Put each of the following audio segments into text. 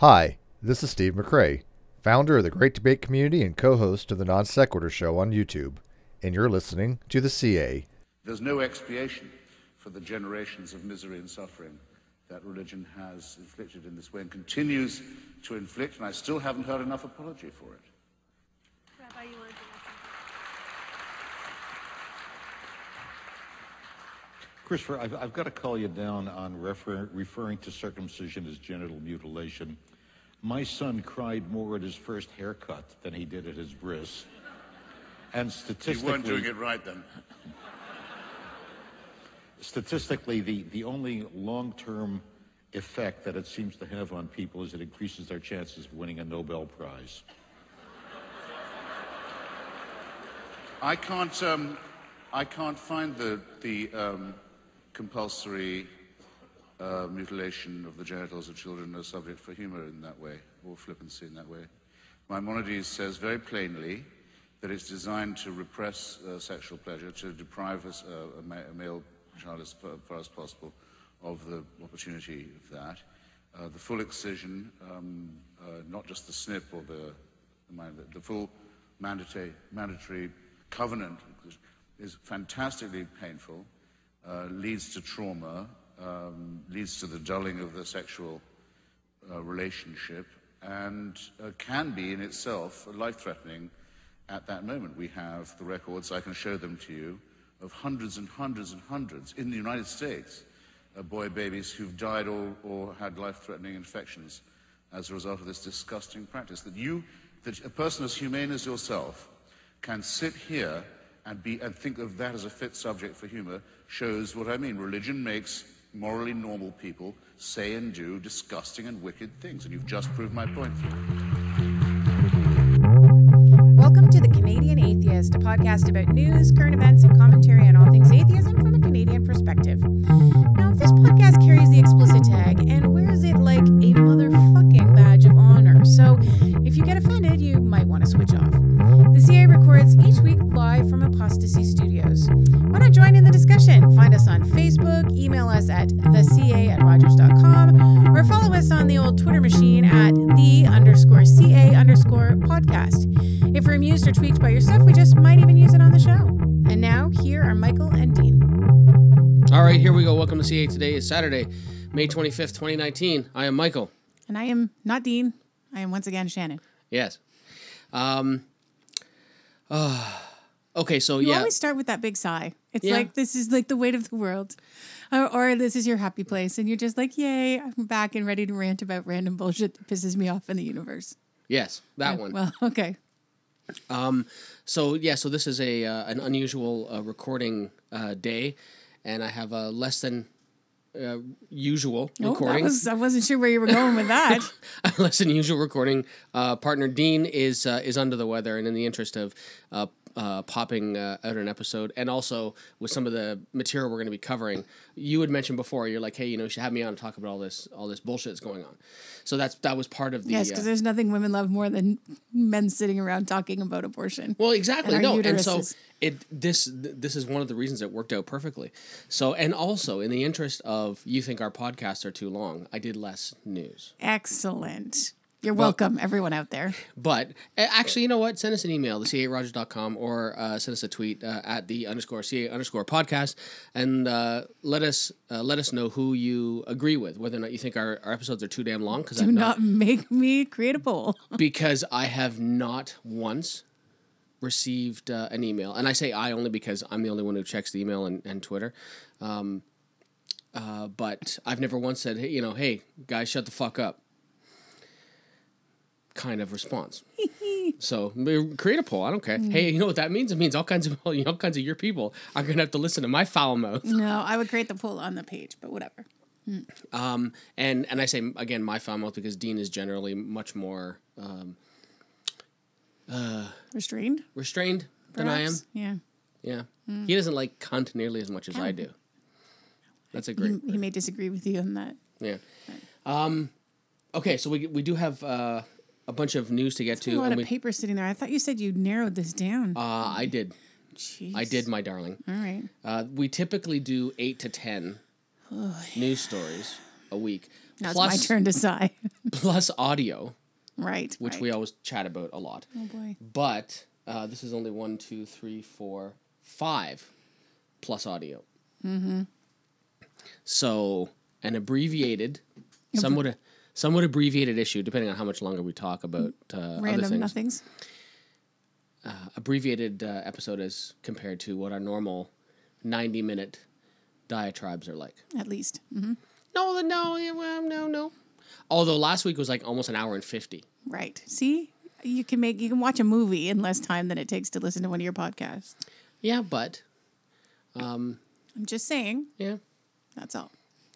Hi, this is Steve McRae, founder of the Great Debate Community and co host of the Non Sequitur Show on YouTube, and you're listening to the CA. There's no expiation for the generations of misery and suffering that religion has inflicted in this way and continues to inflict, and I still haven't heard enough apology for it. Rabbi, you want to Christopher, I've, I've got to call you down on refer, referring to circumcision as genital mutilation. My son cried more at his first haircut than he did at his bris. And You statistically, weren't doing it right then. statistically the, the only long-term effect that it seems to have on people is it increases their chances of winning a Nobel Prize. I can't, um, I can't find the, the um, compulsory uh, mutilation of the genitals of children a subject for humor in that way, or flippancy in that way. Maimonides says very plainly that it's designed to repress uh, sexual pleasure, to deprive us, uh, a, ma- a male child as far, far as possible of the opportunity of that. Uh, the full excision, um, uh, not just the snip or the, the, the full mandatory, mandatory covenant is fantastically painful, uh, leads to trauma, um, leads to the dulling of the sexual uh, relationship, and uh, can be in itself life threatening at that moment. We have the records, I can show them to you, of hundreds and hundreds and hundreds in the United States of boy babies who've died or, or had life threatening infections as a result of this disgusting practice. That you, that a person as humane as yourself, can sit here and, be, and think of that as a fit subject for humor shows what I mean. Religion makes morally normal people say and do disgusting and wicked things, and you've just proved my point. Welcome to The Canadian Atheist, a podcast about news, current events, and commentary on all things atheism from a Canadian perspective. Now, this podcast carries the explicit tag and wears it like a motherfucking badge of honor. So, if you get offended, you might want to switch off. The CA records each week live from Apostasy Studios. Why not join in the discussion? Find us on Facebook, email us at theca at rogers.com, or follow us on the old Twitter machine at the underscore ca underscore podcast. If we're amused or tweaked by your stuff, we just might even use it on the show. And now, here are Michael and Dean. All right, here we go. Welcome to CA. Today is Saturday, May 25th, 2019. I am Michael. And I am not Dean. I am once again Shannon. Yes. Um. Uh, okay, so yeah. You yeah. always start with that big sigh. It's Yeah. like this is like the weight of the world, or, or this is your happy place, and you're just like, "Yay, I'm back and ready to rant about random bullshit that pisses me off in the universe." yes, that one. Well, okay. Um, So yeah, so this is a uh, an unusual uh, recording uh, day, and I have a less than uh, usual Oh, recording. was, I wasn't sure where you were going with that. less than usual recording. Uh, partner Dean is uh, is under the weather, and in the interest of uh, uh, popping uh, out an episode, and also with some of the material we're going to be covering, you had mentioned before. You're like, hey, you know, you should have me on to talk about all this all this bullshit that's going on. So that's that was part of the. yes, uh, because there's nothing women love more than men sitting around talking about abortion. Well, exactly. and No, and so it this this is one of the reasons it worked out perfectly. So, and also in the interest of you think our podcasts are too long, I did less news. Excellent. You're welcome, everyone out there. But uh, actually, you know what? Send us an email, the ca8rogers.com, or uh, send us a tweet uh, at the underscore ca underscore podcast, and uh, let us uh, let us know who you agree with, whether or not you think our, our episodes are too damn long. Because Do not make me create a poll. because I have not once received uh, an email, and I say I only because I'm the only one who checks the email and, and Twitter. Um, uh, but I've never once said, hey, you know, hey guys, shut the fuck up. Kind of response. so create a poll. I don't care. Hey, you know what that means? It means all kinds of all kinds of your people are gonna have to listen to my foul mouth. No, I would create the poll on the page, but whatever. Um, and and I say again my foul mouth because Dean is generally much more um, Restrained? restrained than I am. perhaps? Yeah. Yeah. He doesn't like cunt nearly as much as I do. That's a great. He, he may disagree with you on that. Yeah. Um, okay, so we we do have uh, a bunch of news to get a to. lot and of we, paper sitting there. I thought you said you narrowed this down. uh, I did. Jeez. I did, my darling. All right. Uh, we typically do eight to ten news stories. a week. Now plus, it's my turn to sigh. plus audio, right. which right. we always chat about a lot. Oh boy. But uh, this is only one, two, three, four, five plus audio. Mm-hmm. So an abbreviated, somewhat somewhat abbreviated issue, depending on how much longer we talk about uh, other Random things. nothings. Abbreviated uh, episode as compared to what our normal ninety minute diatribes are like. At least. hmm No, the- no, no, no. Although last week was like almost an hour and fifty. Right. See, you can make you can watch a movie in less time than it takes to listen to one of your podcasts. Yeah, but I'm just saying. yeah, That's all.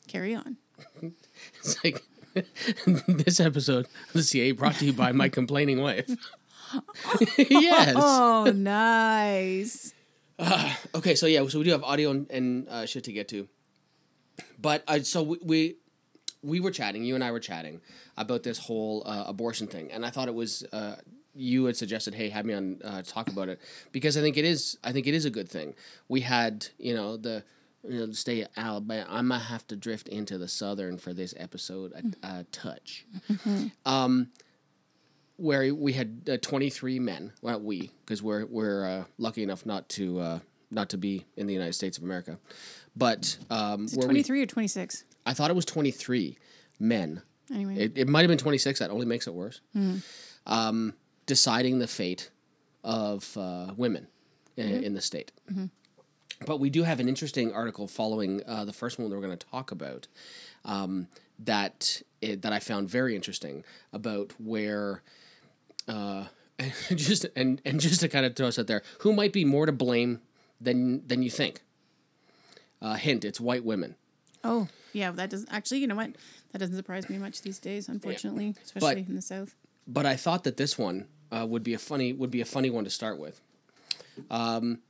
Carry on. it's like this episode of the CA brought to you by my complaining wife. yes. Oh, nice. Okay, so yeah, so we do have audio and, and uh, shit to get to, but uh, so we, we we were chatting, you and I were chatting about this whole uh, abortion thing, and I thought it was uh, you had suggested, hey, have me on uh, talk about it because I think it is, I think it is a good thing. We had, you know, the you know, the state of Alabama. I might have to drift into the southern for this episode a, a touch. um, where we had uh, 23 men. Well, we, because we're we're uh, lucky enough not to uh, not to be in the United States of America, but um, where we, Twenty three or twenty six. I thought it was 23 men. Anyway. It, it might have been 26. That only makes it worse. Um, deciding the fate of uh, women i- in the state. But we do have an interesting article following uh, the first one that we're going to talk about um, that it, that I found very interesting about where uh, just and and just to kind of throw us out there, who might be more to blame than than you think. Uh, hint: It's white women. Oh, yeah. That doesn't actually. You know what? That doesn't surprise me much these days, unfortunately, especially in the south. but I thought that this one uh, would be a funny would be a funny one to start with. Um,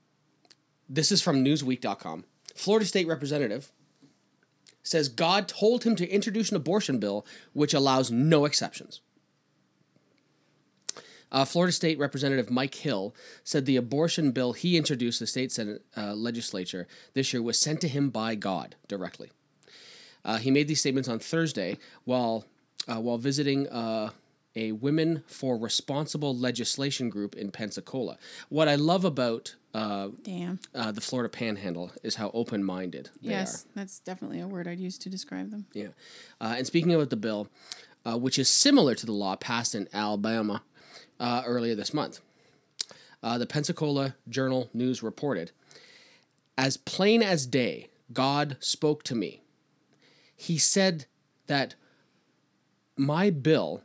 this is from Newsweek.com. Florida State representative says God told him to introduce an abortion bill which allows no exceptions. Uh, Florida State Representative Mike Hill said the abortion bill he introduced the state Senate uh, legislature this year was sent to him by God directly. Uh, he made these statements on Thursday while uh, while visiting uh, a Women for Responsible Legislation group in Pensacola. What I love about uh, Damn. uh, the Florida Panhandle is how open minded they Yes, that's definitely a word I'd use to describe them. Yeah. Uh, and speaking about the bill, uh, which is similar to the law passed in Alabama uh, earlier this month, uh, the Pensacola Journal News reported As plain as day, God spoke to me. He said that my bill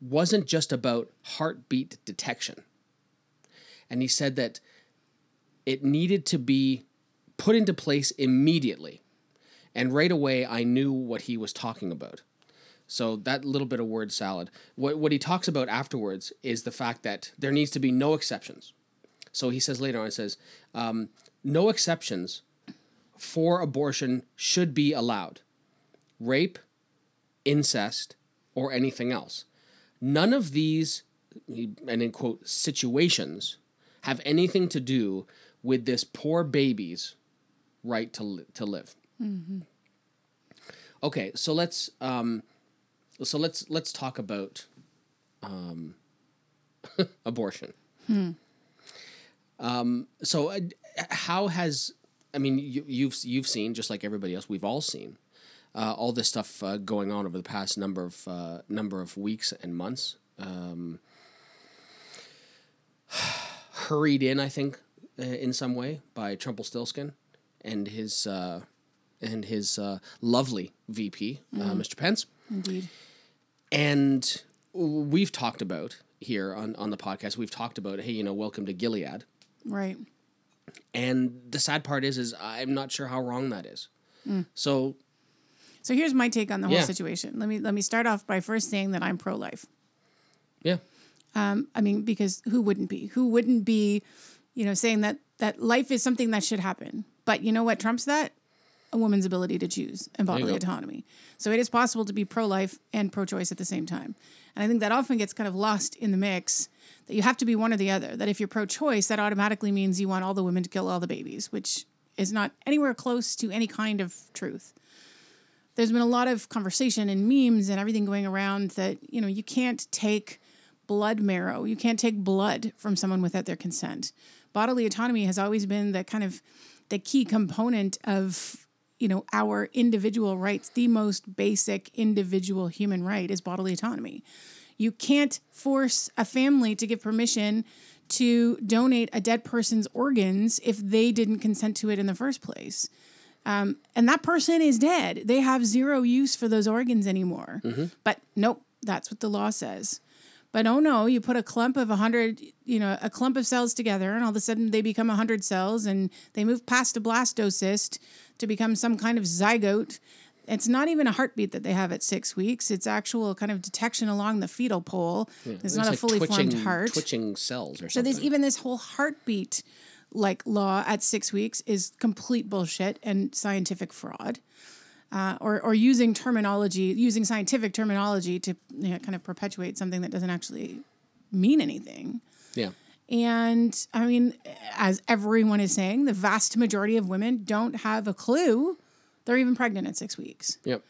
wasn't just about heartbeat detection. And he said that it needed to be put into place immediately. And right away, I knew what he was talking about. So that little bit of word salad. What, what he talks about afterwards is the fact that there needs to be no exceptions. So he says later on, he says, um, no exceptions for abortion should be allowed. Rape, incest, or anything else. None of these, and in quote, situations have anything to do with this poor baby's right to, li- to live. Okay, so let's um, so let's let's talk about um, abortion. Um, so uh, how has I mean you, you've you've seen just like everybody else we've all seen uh, all this stuff uh, going on over the past number of uh, number of weeks and months. Um, hurried in, I think, uh, in some way by Trumpelstiltskin and his uh, and his uh, lovely VP, uh, Mr. Pence. Indeed. And we've talked about here on, on the podcast, we've talked about, hey, you know, welcome to Gilead. Right. And the sad part is, is I'm not sure how wrong that is. So So here's my take on the whole Yeah. situation. Let me let me start off by first saying that I'm pro life. yeah, um, I mean, because who wouldn't be? Who wouldn't be, you know, saying that that life is something that should happen? But you know what trumps that? A woman's ability to choose and bodily autonomy. So it is possible to be pro life and pro choice at the same time. And I think that often gets kind of lost in the mix that you have to be one or the other. That if you're pro choice, that automatically means you want all the women to kill all the babies, which is not anywhere close to any kind of truth. There's been a lot of conversation and memes and everything going around that you know you can't take blood marrow. You can't take blood from someone without their consent. Bodily autonomy has always been the kind of the key component of you know our individual rights. The most basic individual human right is bodily autonomy. You can't force a family to give permission to donate a dead person's organs if they didn't consent to it in the first place um, and that person is dead they have zero use for those organs anymore but nope that's what the law says but oh no, you put a clump of 100, you know, a clump of cells together and all of a sudden they become 100 cells and they move past a blastocyst to become some kind of zygote. It's not even a heartbeat that they have at six weeks. It's actual kind of detection along the fetal pole. it's not a like fully formed heart. Twitching cells or So there's even this whole heartbeat like law at six weeks is complete bullshit and scientific fraud. Uh, or, or using terminology, using scientific terminology to you know, kind of perpetuate something that doesn't actually mean anything. yeah. And I mean, as everyone is saying, the vast majority of women don't have a clue they're even pregnant at six weeks. Yep.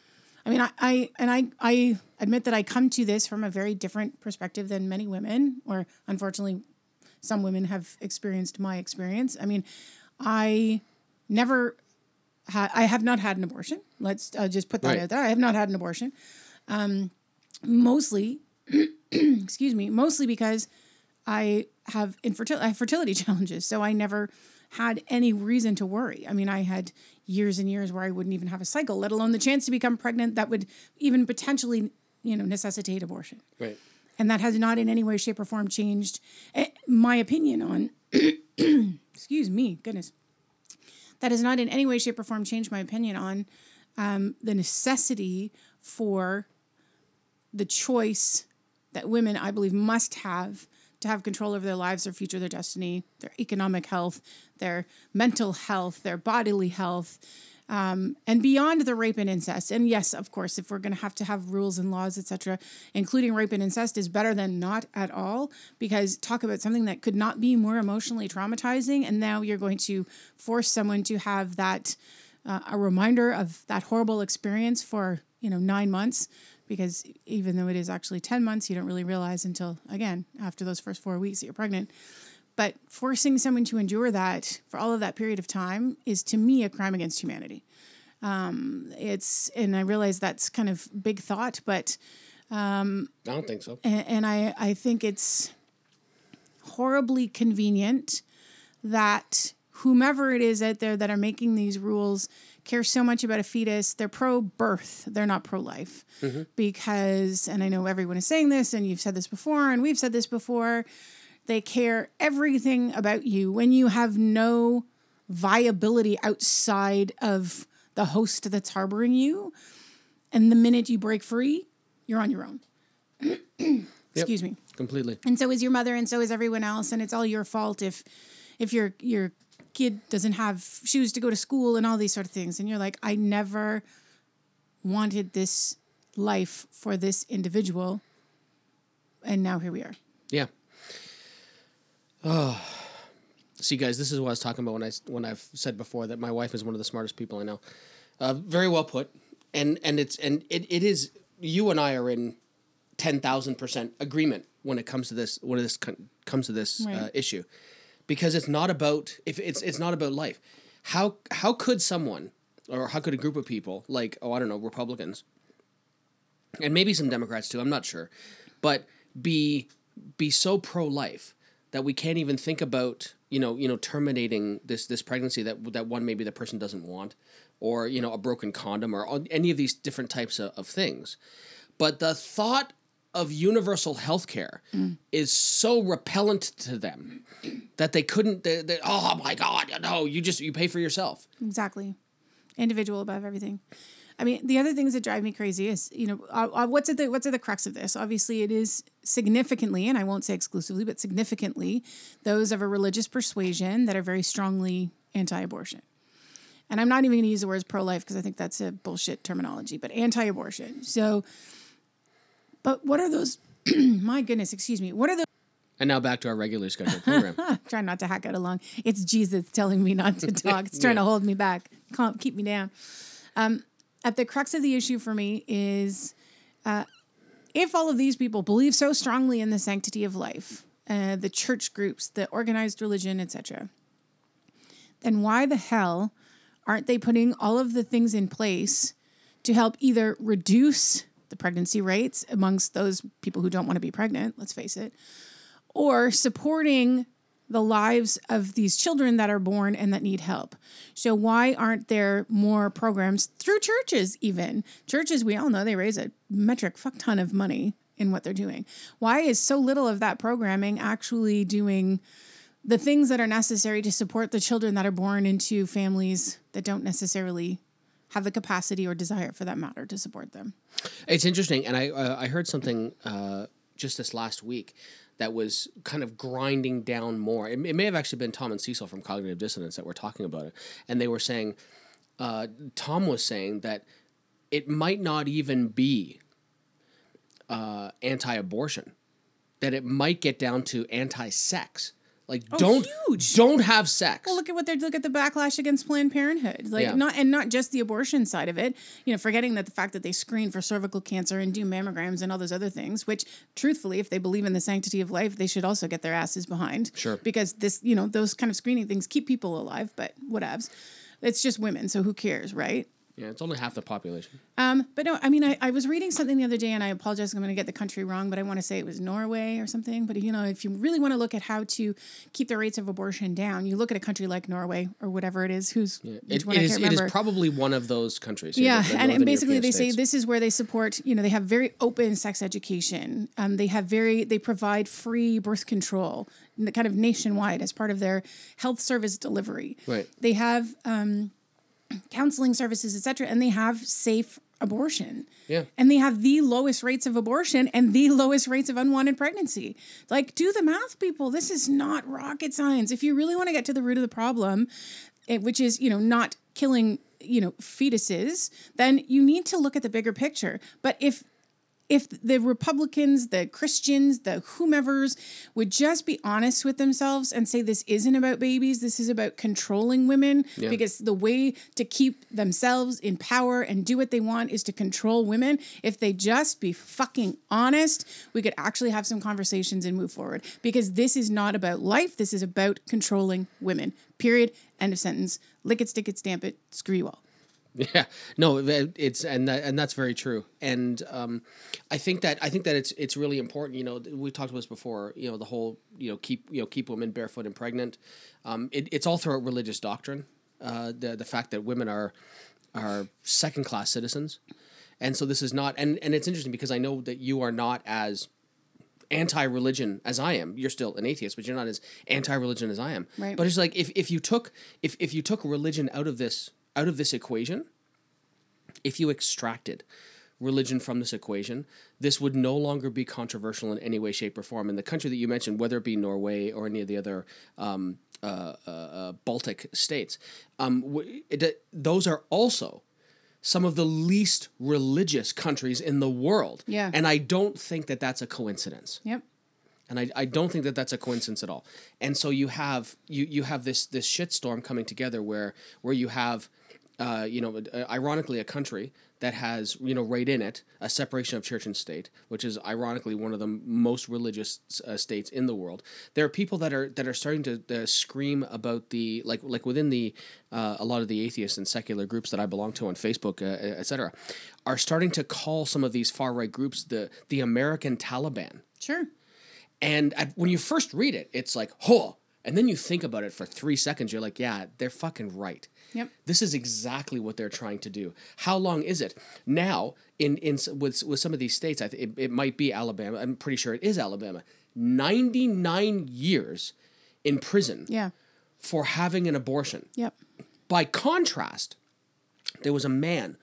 I mean, I, I and I, I admit that I come to this from a very different perspective than many women, or unfortunately, some women have experienced my experience. I mean, I never had, I have not had an abortion. Let's uh, just put that Right. out there. I have not had an abortion. Um, mostly, excuse me, mostly because I have infertility, I have fertility challenges. So I never had any reason to worry. I mean, I had years and years where I wouldn't even have a cycle, let alone the chance to become pregnant that would even potentially, you know, necessitate abortion. Right. And that has not in any way, shape, or form changed eh, my opinion on, excuse me, goodness. That has not in any way, shape, or form changed my opinion on um, the necessity for the choice that women, I believe, must have to have control over their lives, their future, their destiny, their economic health, their mental health, their bodily health, um, and beyond the rape and incest. And yes, of course, if we're going to have to have rules and laws, etc., including rape and incest is better than not at all. Because talk about something that could not be more emotionally traumatizing, and now you're going to force someone to have that uh, a reminder of that horrible experience for you know nine months because even though it is actually 10 months you don't really realize until again after those first four weeks that you're pregnant but forcing someone to endure that for all of that period of time is to me a crime against humanity. Um, it's and i realize that's kind of big thought but I don't think so. and, and I, I think it's horribly convenient that whomever it is out there that are making these rules care so much about a fetus. They're pro-birth. They're not pro-life. Because and i know everyone is saying this and you've said this before and we've said this before they care everything about you. When you have no viability outside of the host that's harboring you and the minute you break free you're on your own. Excuse me. Completely. and so is your mother and so is everyone else and it's all your fault if if your your kid doesn't have shoes to go to school and all these sort of things. And you're like i never wanted this life for this individual and now here we are. Yeah. Oh. See, guys, this is what I was talking about when I when I've said before that my wife is one of the smartest people I know. Uh, very well put, and and it's and it, it is. You and I are in ten thousand percent agreement when it comes to this when this comes to this uh, issue, because it's not about if it's it's not about life. How how could someone or how could a group of people like oh I don't know Republicans and maybe some Democrats too. I'm not sure, but be be so pro life that we can't even think about you know you know terminating this this pregnancy that that one maybe the person doesn't want, or you know a broken condom or any of these different types of, of things. But the thought of universal health care mm. is so repellent to them that they couldn't they, they, oh my god no you just you pay for yourself. Exactly. Individual above everything i mean the other things that drive me crazy is you know uh, uh, what's at the what's at the crux of this obviously it is significantly and i won't say exclusively but significantly those of a religious persuasion that are very strongly anti-abortion and i'm not even going to use the words pro-life because i think that's a bullshit terminology but anti-abortion so but what are those my goodness excuse me what are the and now back to our regular scheduled program trying not to hack it along. It's Jesus telling me not to talk. It's trying to hold me back, can't keep me down. Um, at the crux of the issue for me is uh, if all of these people believe so strongly in the sanctity of life, uh, the church groups, the organized religion, etc., then why the hell aren't they putting all of the things in place to help either reduce the pregnancy rates amongst those people who don't want to be pregnant, let's face it, or supporting the lives of these children that are born and that need help. So why aren't there more programs through churches even? Churches we all know they raise a metric fuck ton of money in what they're doing. Why is so little of that programming actually doing the things that are necessary to support the children that are born into families that don't necessarily have the capacity or desire for that matter to support them? It's interesting, and I uh, I heard something uh, just this last week that was kind of grinding down more. It, it may have actually been Tom and Cecil from Cognitive Dissonance that were talking about it, and they were saying, uh, Tom was saying that it might not even be uh, anti-abortion, that it might get down to anti-sex. Like oh, don't huge. don't have sex. Well, look at what they're look at the backlash against Planned Parenthood. Like Yeah. not and not just the abortion side of it. You know, forgetting that the fact that they screen for cervical cancer and do mammograms and all those other things, which truthfully, if they believe in the sanctity of life, they should also get their asses behind. Sure. Because this, you know, those kind of screening things keep people alive, but whatevs. It's just women, so who cares, right? Yeah, it's only half the population. Um, but no, I mean, I, I was reading something the other day, and I apologize, I'm going to get the country wrong, but I want to say it was Norway or something. But you know, if you really want to look at how to keep the rates of abortion down, you look at a country like Norway or whatever it is, who's which It, one it I is can't it is probably one of those countries. yeah, the- the and, and basically European they say this is where they support. You know, they have very open sex education. Um, they have very they provide free birth control, kind of nationwide as part of their health service delivery. Right. They have um, counseling services, etc., and they have safe abortion. Yeah. And they have the lowest rates of abortion and the lowest rates of unwanted pregnancy. Like, do the math, people. This is not rocket science. If you really want to get to the root of the problem, it, which is, you know, not killing, you know, fetuses, then you need to look at the bigger picture. But if if the Republicans, the Christians, the whomevers would just be honest with themselves and say this isn't about babies, this is about controlling women, because the way to keep themselves in power and do what they want is to control women. If they just be fucking honest, we could actually have some conversations and move forward. Because this is not about life, this is about controlling women. Period. End of sentence. Lick it, stick it, stamp it. Screw you all. Yeah, no, it's and that, and that's very true. And um, I think that I think that it's it's really important. You know, we talked about this before. You know, the whole you know keep you know keep women barefoot and pregnant. Um, it, it's all throughout religious doctrine. Uh, the the fact that women are are second class citizens, and so this is not. And and it's interesting because I know that you are not as anti-religion as I am. You're still an atheist, but you're not as anti-religion as I am. Right. But it's like if, if you took if, if you took religion out of this out of this equation, if you extracted religion from this equation, this would no longer be controversial in any way, shape, or form. In the country that you mentioned, whether it be Norway or any of the other um, uh, uh, uh, Baltic states, um, w- it, those are also some of the least religious countries in the world. Yeah. And I don't think that that's a coincidence Yep. and I, I don't think that that's a coincidence at all. And so you have you you have this this shitstorm coming together where where you have uh, you know uh, ironically a country that has you know right in it a separation of church and state, which is ironically one of the most religious uh, states in the world. There are people that are that are starting to uh, scream about the like like within the uh, a lot of the atheist and secular groups that I belong to on Facebook, uh, etc., are starting to call some of these far right groups the the American Taliban. Sure. And at, when you first read it, it's like, huh. And then you think about it for three seconds, you're like, yeah, they're fucking right. Yep. This is exactly what they're trying to do. How long is it now? In in with with some of these states, I th- it, it might be Alabama. I'm pretty sure it is Alabama. Ninety nine years in prison Yeah. for having an abortion. Yep. By contrast, there was a man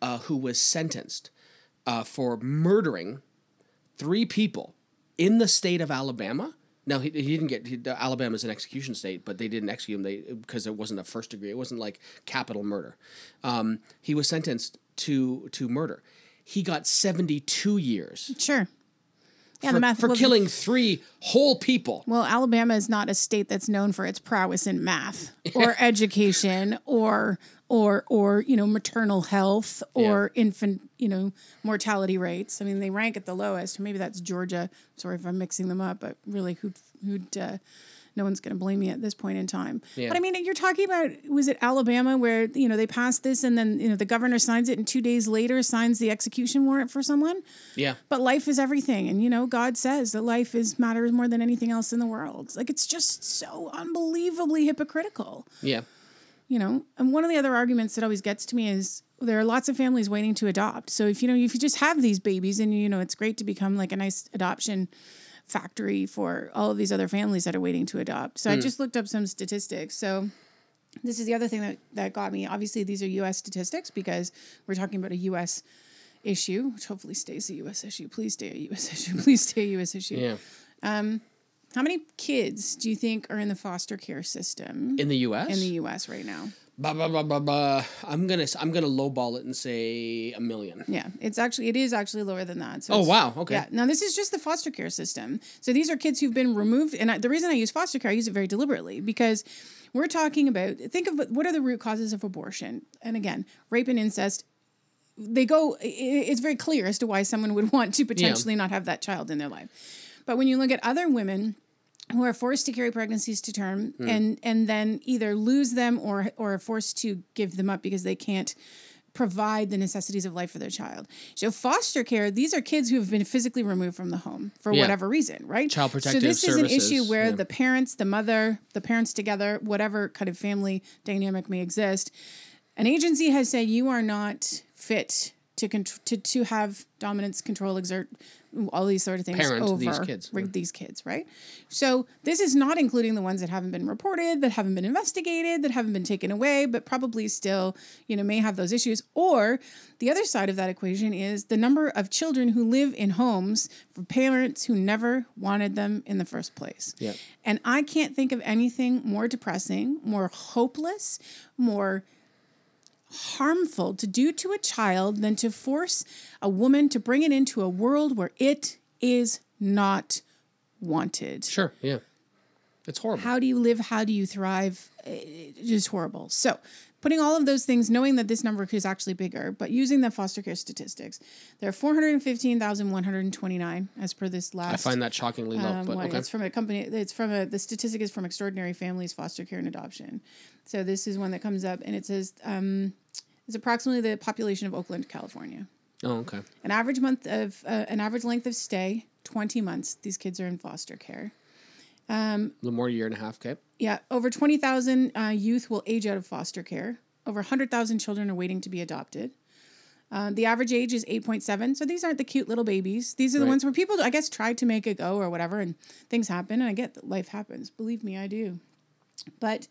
uh, who was sentenced uh, for murdering three people in the state of Alabama. Now he, he didn't get he, Alabama's an execution state, but they didn't execute him they because it wasn't a first degree. It wasn't like capital murder. Um, he was sentenced to to murder. He got seventy two years Sure. Yeah, for, the math for well, killing three whole people. Well, Alabama is not a state that's known for its prowess in math or education or or or you know maternal health or infant you know mortality rates. I mean, they rank at the lowest. Maybe that's Georgia. Sorry if I'm mixing them up, but really, who'd who'd uh, no one's going to blame me at this point in time. Yeah. But I mean, you're talking about was it Alabama where you know they passed this and then you know the governor signs it and two days later signs the execution warrant for someone. Yeah. But life is everything, and you know God says that life is matters more than anything else in the world. Like it's just so unbelievably hypocritical Yeah. You know and one of the other arguments that always gets to me is there are lots of families waiting to adopt. So if you know if you just have these babies and you know it's great to become like a nice adoption factory for all of these other families that are waiting to adopt. So i mm. just looked up some statistics. So this is the other thing that, that got me. Obviously these are us statistics because we're talking about a us issue which hopefully stays a us issue. Please stay a us issue. Please stay a us issue. Yeah. Um, how many kids do you think are in the foster care system In the U.S. in the us right now Bah, bah, bah. I'm gonna I'm gonna lowball it and say a million. Yeah, it's actually it is actually lower than that. So Oh, wow, okay. Yeah. Now this is just the foster care system. So these are kids who've been removed, and I, the reason I use foster care, I use it very deliberately because we're talking about think of what- are the root causes of abortion, and again, rape and incest. They go. It's very clear as to why someone would want to potentially not have that child in their life. But when you look at other women who are forced to carry pregnancies to term Hmm. and and then either lose them or or are forced to give them up because they can't provide the necessities of life for their child. So foster care, these are kids who have been physically removed from the home for Yeah. whatever reason, right? Child protective So this is an issue where yeah. the parents, the mother, the parents together, whatever kind of family dynamic may exist, an agency has said you are not fit to contr- to to have dominance, control, exert all these sort of things Parent over these kids, yeah. these kids, right? So this is not including the ones that haven't been reported, that haven't been investigated, that haven't been taken away, but probably still, you know, may have those issues. Or the other side of that equation is the number of children who live in homes for parents who never wanted them in the first place. Yeah. And I can't think of anything more depressing, more hopeless, more harmful to do to a child than to force a woman to bring it into a world where it is not wanted. Sure. Yeah. It's horrible. How do you live? How do you thrive? It's just horrible. So, putting all of those things, knowing that this number is actually bigger, but using the foster care statistics, there are 415,129 as per this last. I find that shockingly low, Um, but okay. It's from a company. It's from a. The statistic is from Extraordinary Families Foster Care and Adoption. So this is one that comes up, and it says um, it's approximately the population of Oakland, California. Oh, okay. An average month of uh, an average length of stay, twenty months. These kids are in foster care. A little more year and a half. Okay. Yeah, over twenty thousand uh, youth will age out of foster care. Over hundred thousand children are waiting to be adopted. Uh, the average age is 8.7. So these aren't the cute little babies. These are the Right. ones where people, I guess, tried to make it go or whatever, and things happen. And I get that life happens. Believe me, I do. But,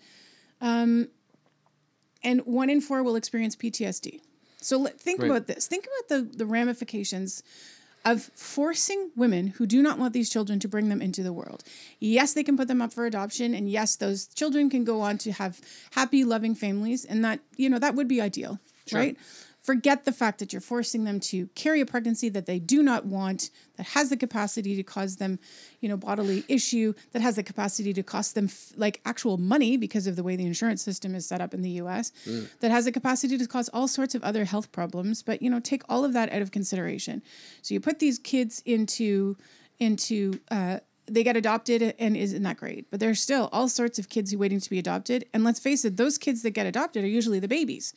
um, and one in four will experience PTSD. So let, think Right. about this. Think about the, the ramifications of forcing women who do not want these children to bring them into the world. Yes, they can put them up for adoption, and yes, those children can go on to have happy, loving families, and that you know that would be ideal, right? Forget the fact that you're forcing them to carry a pregnancy that they do not want, that has the capacity to cause them, you know, bodily issue, that has the capacity to cost them f- like actual money because of the way the insurance system is set up in the U.S. That has the capacity to cause all sorts of other health problems. But you know, take all of that out of consideration. So you put these kids into into uh, they get adopted and isn't that great but there's still all sorts of kids who waiting to be adopted. And let's face it those kids that get adopted are usually the babies.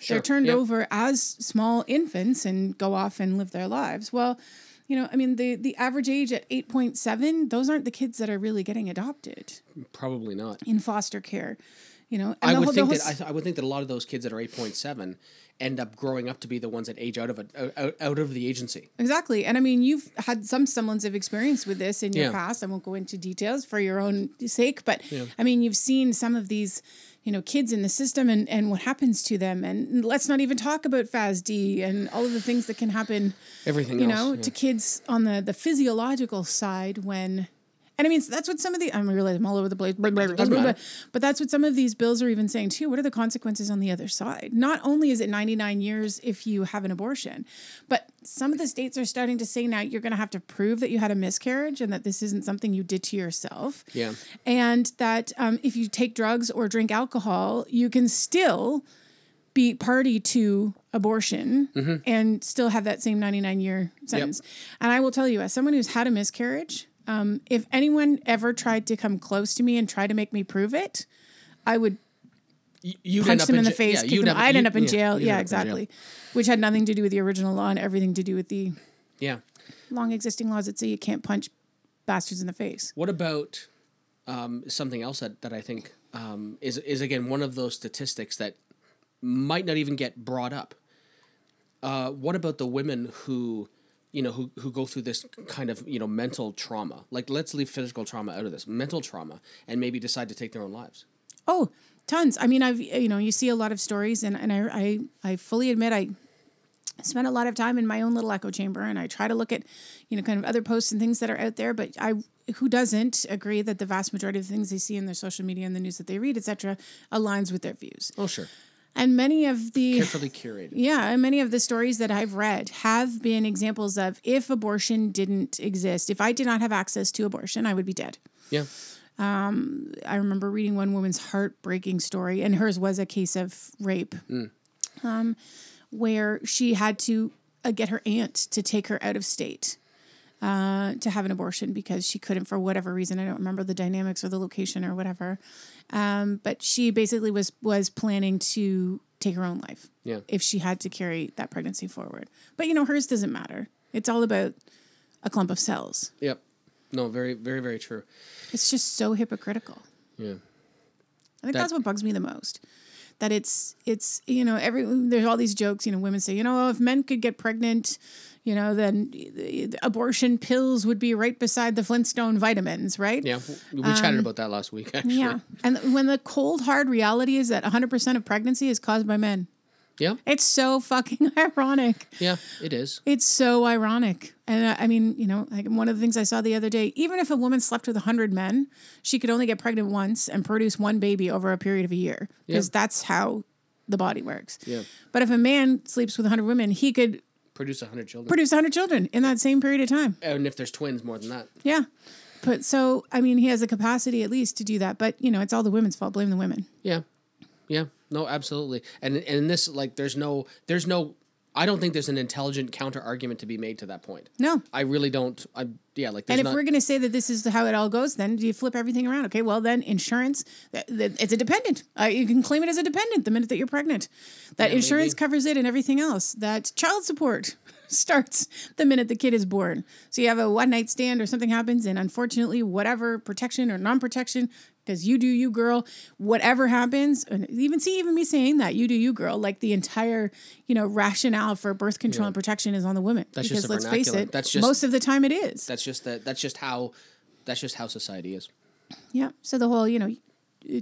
Sure, they're turned yeah. over as small infants and go off and live their lives. Well you know i mean the the average age at 8.7 those aren't the kids that are really getting adopted Probably not. in foster care you know? I would whole- think whole that I, th- I would think that a lot of those kids that are eight point seven end up growing up to be the ones that age out of it out, out of the agency. Exactly. And I mean, you've had some semblance of experience with this in your Yeah. past. I won't go into details for your own sake, but I mean, you've seen some of these, you know, kids in the system and, and what happens to them. And let's not even talk about FASD and all of the things that can happen, Everything you else, know, yeah. to kids on the, the physiological side when. And I mean, that's what some of the, I realize I'm all over the place, blah, blah, blah, Doesn't blah, blah, matter. but that's what some of these bills are even saying too. What are the consequences on the other side? Not only is it 99 years if you have an abortion, but some of the states are starting to say now you're going to have to prove that you had a miscarriage and that this isn't something you did to yourself. Yeah. And that um, if you take drugs or drink alcohol, you can still be party to abortion Mm-hmm. and still have that same 99 year sentence. And I will tell you, as someone who's had a miscarriage, um, if anyone ever tried to come close to me and try to make me prove it, I would You'd end punch up them in the ja- face, yeah, kick them. I'd end up in yeah, jail. Yeah, in jail. exactly. Which had nothing to do with the original law and everything to do with the Yeah. long existing laws that say you can't punch bastards in the face. What about um, something else that, that I think um, is is again one of those statistics that might not even get brought up? Uh, what about the women who, you know, who, who go through this kind of you know mental trauma? Like let's leave physical trauma out of this, mental trauma, and maybe decide to take their own lives. Oh, tons. I mean, I've you know you see a lot of stories, and and I I, I fully admit I spent a lot of time in my own little echo chamber, and I try to look at you know kind of other posts and things that are out there. But I who doesn't agree that the vast majority of the things they see in their social media and the news that they read, etc., aligns with their views. Oh sure, And many of the carefully curated. yeah, and many of the stories that I've read have been examples of if abortion didn't exist, if I did not have access to abortion, I would be dead. Yeah, I remember reading one woman's heartbreaking story, and hers was a case of rape, um, where she had to uh, get her aunt to take her out of state uh, to have an abortion because she couldn't, for whatever reason. I don't remember the dynamics or the location or whatever. Um, but she basically was was planning to take her own life Yeah. if she had to carry that pregnancy forward. But you know, hers doesn't matter. It's all about a clump of cells. yep. No, very very very true. It's just so hypocritical. Yeah. I think That- that's what bugs me the most. That it's it's you know every there's all these jokes you know women say you know if men could get pregnant you know then the- the abortion pills would be right beside the Flintstone vitamins right Yeah, we chatted about that last week. Actually. Um, yeah and when the cold hard reality is that 100% of pregnancy is caused by men yeah, it's so fucking ironic yeah. It is. it's so ironic and I, I mean you know like one of the things I saw the other day even if a woman slept with 100 men she could only get pregnant once and produce one baby over a period of a year because Yeah. that's how the body works Yeah. but if a man sleeps with 100 women he could Produce hundred children, produce 100 children in that same period of time and if there's twins, more than that. yeah but so i mean he has the capacity at least to do that but you know it's all the women's fault blame the women Yeah, yeah, no, absolutely. And and in this, like, there's no, there's no. I don't think there's an intelligent counter argument to be made to that point. no I really don't. I yeah, like, and if not, we're going to say that this is how it all goes, then do you flip everything around? Okay, well then insurance, that, that, it's a dependent. Uh, you can claim it as a dependent the minute that you're pregnant. That Yeah, insurance maybe. covers it and everything else. That child support starts the minute the kid is born. So you have a one night stand or something happens, and unfortunately, whatever protection or non protection, because you do you, girl, whatever happens, and even see even me saying that you do you, girl, like the entire you know rationale for birth control and protection is on the women. That's because just let's face it, That's just- most of the time it is. that's just that. That's just how. That's just how society is. Yeah. So the whole, you know,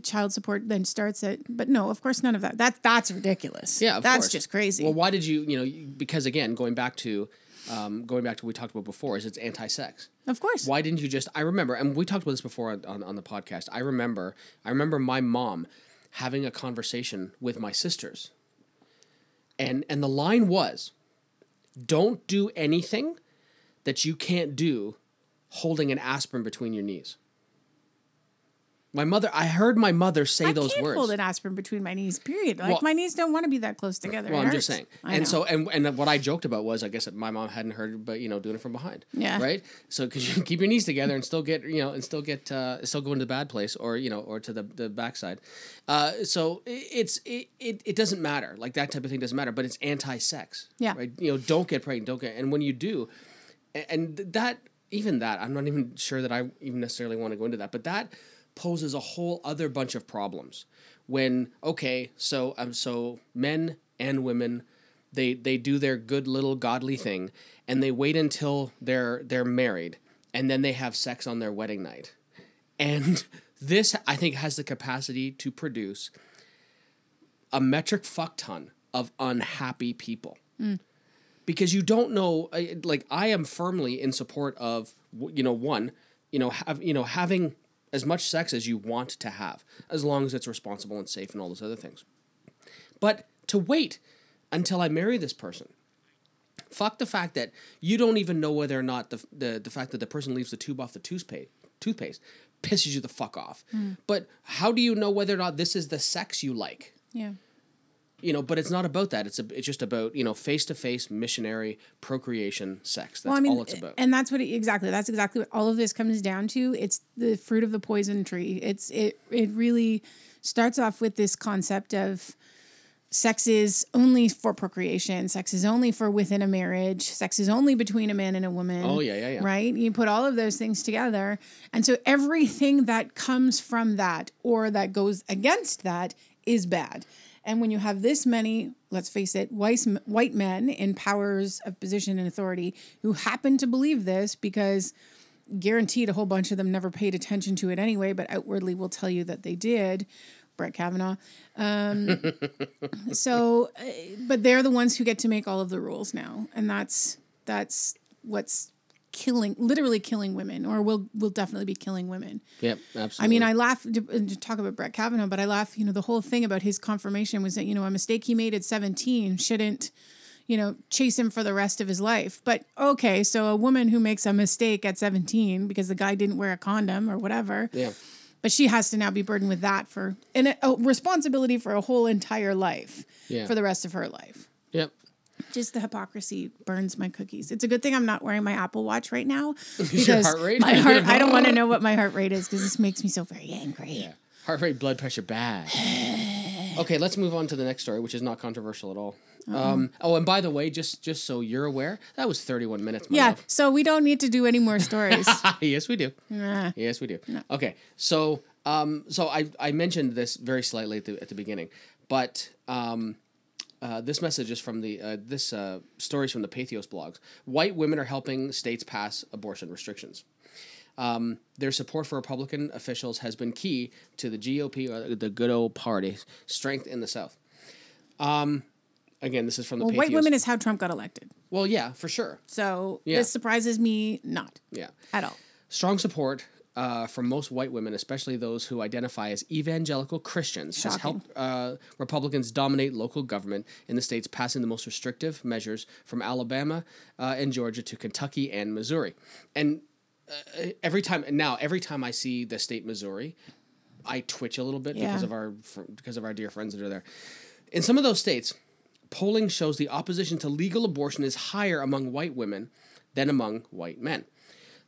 child support then starts at, but no, of course, none of that. That that's ridiculous. Yeah, of that's course. just crazy. Well, why did you? You know, because again, going back to, um, going back to what we talked about before, is it's anti-sex. of course. Why didn't you just? I remember, and we talked about this before on, on, on the podcast. I remember, I remember my mom having a conversation with my sisters, and and the line was, "Don't do anything that you can't do, holding an aspirin between your knees." My mother, I heard my mother say I those can't words. hold an aspirin between my knees. Period. Like Well- my knees don't want to be that close together. Well, It I'm just hurts. saying. I And know. so, and and what I joked about was, I guess that my mom hadn't heard, but you know, doing it from behind. Yeah. Right. So, because you keep your knees together and still get, you know, and still get, uh, still go into the bad place, or you know, or to the the backside. Uh, so i- it's it, it it doesn't matter. Like that type of thing doesn't matter. But it's anti-sex. Yeah. Right. You know, don't get pregnant. Don't get. And when you do, a- and that even that, I'm not even sure that I even necessarily want to go into that, but that poses a whole other bunch of problems. When okay, so um, so men and women, they they do their good little godly thing, and they wait until they're they're married, and then they have sex on their wedding night, and this I think has the capacity to produce a metric fuck ton of unhappy people. Because you don't know like i am firmly in support of you know one you know have you know having as much sex as you want to have as long as it's responsible and safe and all those other things. But to wait until i marry this person fuck the fact that you don't even know whether or not the the, the fact that the person leaves the tube off the toothpaste toothpaste pisses you the fuck off. Hmm. But how do you know whether or not this is the sex you like? Yeah. You know, but it's not about that. It's a, it's just about you know face to face missionary procreation sex. That's well, I mean, all it's about. and that's what it, exactly. That's exactly what all of this comes down to. It's the fruit of the poison tree. It's it it really starts off with this concept of sex is only for procreation. Sex is only for within a marriage. Sex is only between a man and a woman. Oh, yeah, yeah, yeah. Right. You put all of those things together, and so everything that comes from that or that goes against that is bad. And when you have this many, let's face it, white, white men in powers of position and authority who happen to believe this because guaranteed a whole bunch of them never paid attention to it anyway, but outwardly will tell you that they did. Brett Kavanaugh. Um, so, uh, but they're the ones who get to make all of the rules now, and that's that's what's killing, literally killing women, or will will definitely be killing women. yep, absolutely. I mean, I laugh to, to talk about Brett Kavanaugh, but I laugh. You know, the whole thing about his confirmation was that you know a mistake he made at seventeen shouldn't, you know, chase him for the rest of his life. But okay, so a woman who makes a mistake at seventeen because the guy didn't wear a condom or whatever, yeah. but she has to now be burdened with that for and a, a responsibility for a whole entire life Yeah. for the rest of her life. Yep. Just the hypocrisy burns my cookies. It's a good thing I'm not wearing my Apple Watch right now your because heart rate? my heart. I don't want to know what my heart rate is because this makes me so very angry. Heart rate, blood pressure, bad. okay, let's move on to the next story, which is not controversial at all. Um, oh, and by the way, just just so you're aware, that was 31 minutes. Yeah, love. so we don't need to do any more stories. yes, we do. Nah. Yes, we do. Okay, so um, so I I mentioned this very slightly at the, at the beginning, but um, uh, this message is from the uh, this uh, stories from the Patheos blogs. White women are helping states pass abortion restrictions. Um, their support for Republican officials has been key to the GOP, or the good old party, strength in the South. Um, again, this is from the well, Patheos. white women is how Trump got elected. well, yeah, for sure. So Yeah. this surprises me not Yeah. at all. Strong support uh, from most white women, especially those who identify as evangelical Christians, has helped uh, Republicans dominate local government in the states, passing the most restrictive measures from Alabama uh, and Georgia to Kentucky and Missouri. And uh, every time now, every time I see the state Missouri, I twitch a little bit because of our because of our dear friends that are there. In some of those states, polling shows the opposition to legal abortion is higher among white women than among white men.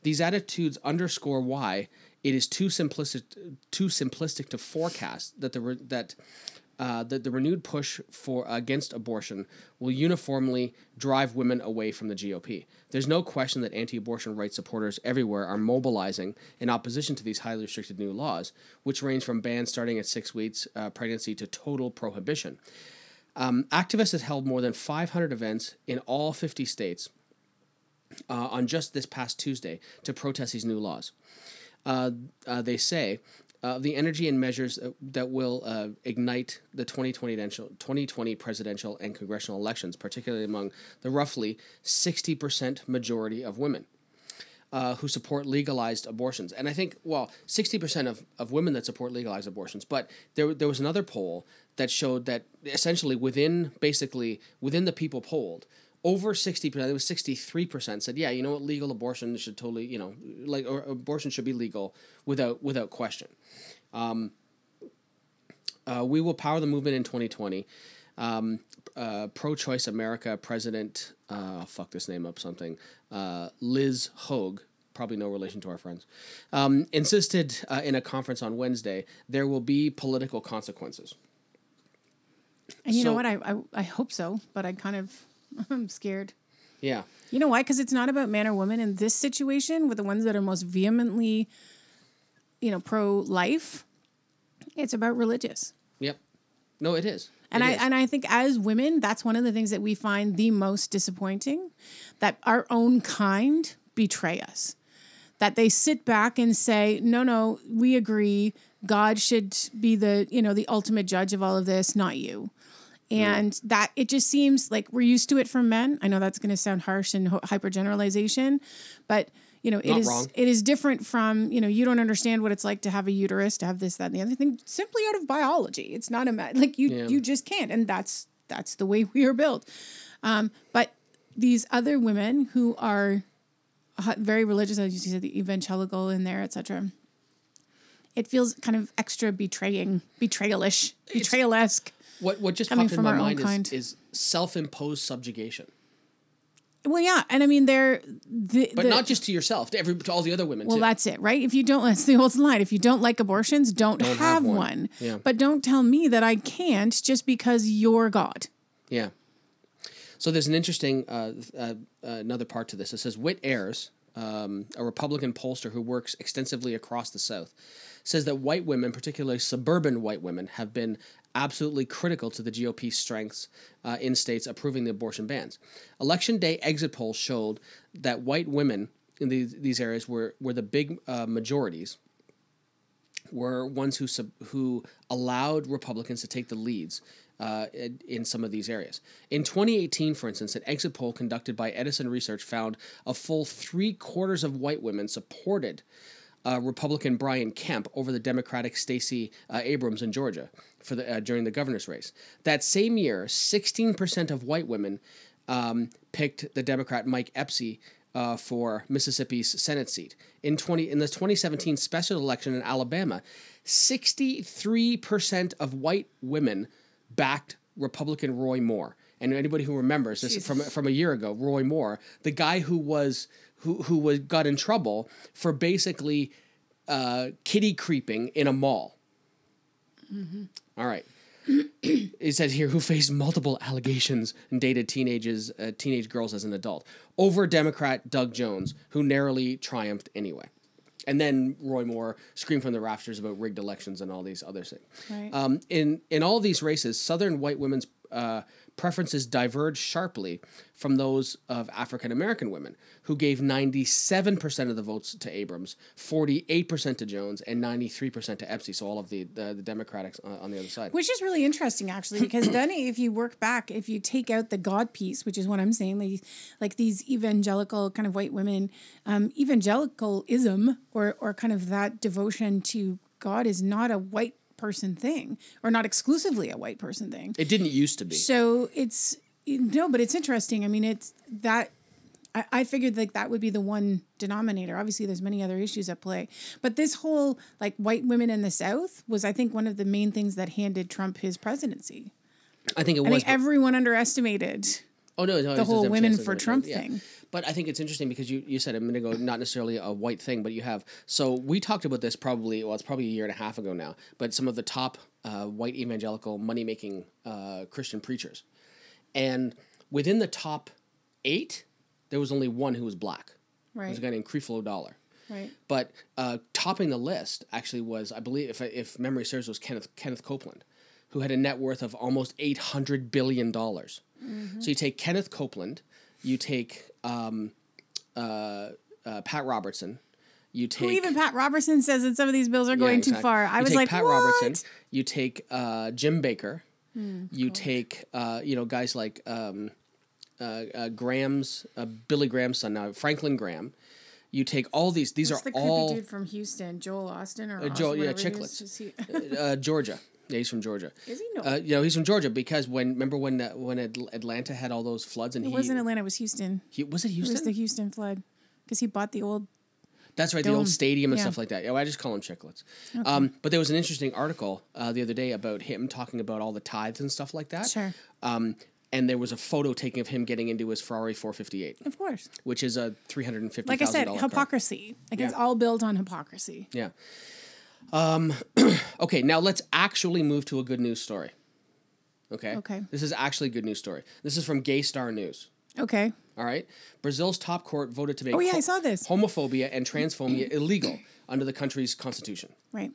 These attitudes underscore why it is too simplistic too simplistic to forecast that the re- that uh, that the renewed push for against abortion will uniformly drive women away from the GOP. There's no question that anti-abortion rights supporters everywhere are mobilizing in opposition to these highly restricted new laws, which range from bans starting at six weeks uh, pregnancy to total prohibition. Um, activists have held more than 500 events in all 50 states uh, on just this past Tuesday to protest these new laws. Uh, uh, they say uh, the energy and measures uh, that will uh, ignite the 2020, presidential- 2020 presidential and congressional elections, particularly among the roughly 60% majority of women. Uh, who support legalized abortions. And I think, well, 60% of, of women that support legalized abortions. But there, there was another poll that showed that essentially within, basically, within the people polled, over 60%, it was 63% said, yeah, you know what, legal abortion should totally, you know, like, or abortion should be legal without, without question. Um, uh, we will power the movement in 2020. Um, uh, Pro Choice America President, uh, fuck this name up something, uh, Liz Hogue, probably no relation to our friends, um, insisted uh, in a conference on Wednesday there will be political consequences. And you So- know what? I, I I hope so, but I kind of I'm scared. Yeah. You know why? Because it's not about man or woman in this situation with the ones that are most vehemently, you know, pro life. It's about religious. Yep. No, it is. And It I is. and I think as women, that's one of the things that we find the most disappointing, that our own kind betray us. That they sit back and say, "No, no, we agree. God should be the, you know, the ultimate judge of all of this, not you." And that it just seems like we're used to it from men. I know that's going to sound harsh and hyper generalization, but you know, it Not is wrong. it is different from, you know, you don't understand what it's like to have a uterus, to have this, that, and the other thing, simply out of biology. It's not a like you Yeah. you just can't, and that's that's the way we are built. Um, but these other women who are uh, very religious, as you said, the evangelical in there, etc. It feels kind of extra betraying, betrayalish, betrayal-esque. What what just Coming popped in from my our mind is, is self-imposed subjugation, Well, yeah, and I mean they're the, but the- not just to yourself, to every to all the other women Well, too. that's it, right? If you don't, that's the old line. If you don't like abortions, don't, Don't have have, one. one. Yeah. But don't tell me that I can't just because you're God. Yeah. So there's an interesting uh, uh, another part to this. It says Whit Ayres, um, a Republican pollster who works extensively across the South, says that white women, particularly suburban white women, have been absolutely critical to the GOP's strengths uh, in states approving the abortion bans. Election day exit polls showed that white women in these, these areas were, were the big uh, majorities were ones who sub, who allowed Republicans to take the leads uh, in, in some of these areas. In 2018, for instance, an exit poll conducted by Edison Research found a full three quarters of white women supported uh, Republican Brian Kemp over the Democratic Stacey uh, Abrams in Georgia for the uh, during the governor's race. That same year, 16% of white women um, picked the Democrat Mike Epsy uh, for Mississippi's Senate seat. In 20 in the 2017 special election in Alabama, 63% of white women backed Republican Roy Moore. And anybody who remembers this from from a year ago, Roy Moore, the guy who was who who was got in trouble for basically uh, kitty creeping in a mall. All right. it says here who faced multiple allegations and dated teenagers, uh, teenage girls as an adult over Democrat Doug Jones, who narrowly triumphed anyway. And then Roy Moore screamed from the rafters about rigged elections and all these other things. Right. Um, in in all these races, Southern white women's uh, preferences diverged sharply from those of African American women, who gave 97% of the votes to Abrams, 48% to Jones, and 93% to Epsy. So all of the the, the Democrats on the other side. Which is really interesting, actually, because then if you work back, if you take out the God piece, which is what I'm saying, like, like these evangelical kind of white women, um, evangelicalism or or kind of that devotion to God is not a white person thing, or not exclusively a white person thing. It didn't used to be. So it's no, but it's interesting. I mean, it's that I, I figured like that would be the one denominator. Obviously, there's many other issues at play, but this whole like white women in the South was, I think, one of the main things that handed Trump his presidency. I think it I was. think everyone underestimated. oh no, no, the whole women for Trump yeah. thing. But I think it's interesting because you, you said a minute ago, not necessarily a white thing, but you have. So we talked about this probably, well, it's probably a year and a half ago now, but some of the top uh, white evangelical money making uh, Christian preachers. And within the top eight, there was only one who was black. It was Right. a guy named Creflo Dollar. Right. But uh, topping the list actually was, I believe, if, if memory serves, was Kenneth Kenneth Copeland, who had a net worth of almost eight hundred billion dollars. Mm-hmm. So you take Kenneth Copeland, you take um, uh, uh, Pat Robertson, you take Who even Pat Robertson says that some of these bills are yeah, going too far. I You was take like, Pat what? Robertson, you take uh, Jim Bakker, Hmm, you take uh, you know guys like um, uh, uh, Graham's uh, Billy Graham's son now Franklin Graham. You take all these; these What's are the all dude from Houston, Joel Osteen or Joel- yeah, whatever he is? Chicklets. Uh, Georgia. Yeah, he's from Georgia. Is he? No. Uh, you know, he's from Georgia because when remember when uh, when Atl- Atlanta had all those floods and it he, wasn't Atlanta. It was Houston. he was it Houston? It was Houston? the Houston flood because he bought the old. That's right, the old stadium and Yeah. stuff like that. Yeah, I just call them chicklets. Um, but there was an interesting article uh, the other day about him talking about all the tithes and stuff like that. Sure. Um, and there was a photo taken of him getting into his Ferrari 458, Of course. which is a three hundred and fifty. Like I said, hypocrisy. Like it's Yeah. all built on hypocrisy. Yeah. Um, okay, now let's actually move to a good news story. Okay. Okay. This is actually a good news story. This is from Gay Star News. Okay. All right. Brazil's top court voted to make Oh, yeah, I saw this. homophobia and transphobia illegal under the country's constitution. Right.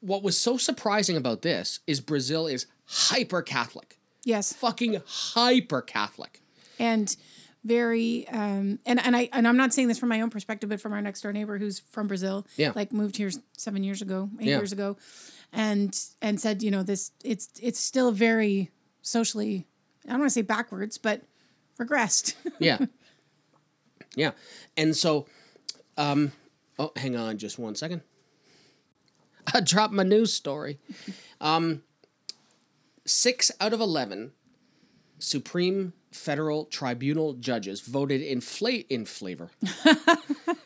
What was so surprising about this is Brazil is hyper Catholic. Yes. Fucking hyper Catholic. And very um and and I and I'm not saying this from my own perspective, but from our next door neighbor who's from Brazil. Yeah. Like moved here seven years ago, eight Yeah. years ago. And and said, you know, this it's it's still very socially I don't want to say backwards, but regressed. Yeah. yeah. And so, um, oh, hang on just one second. I dropped my news story. Um, six out of 11 Supreme Federal Tribunal judges voted in, fla- in flavor.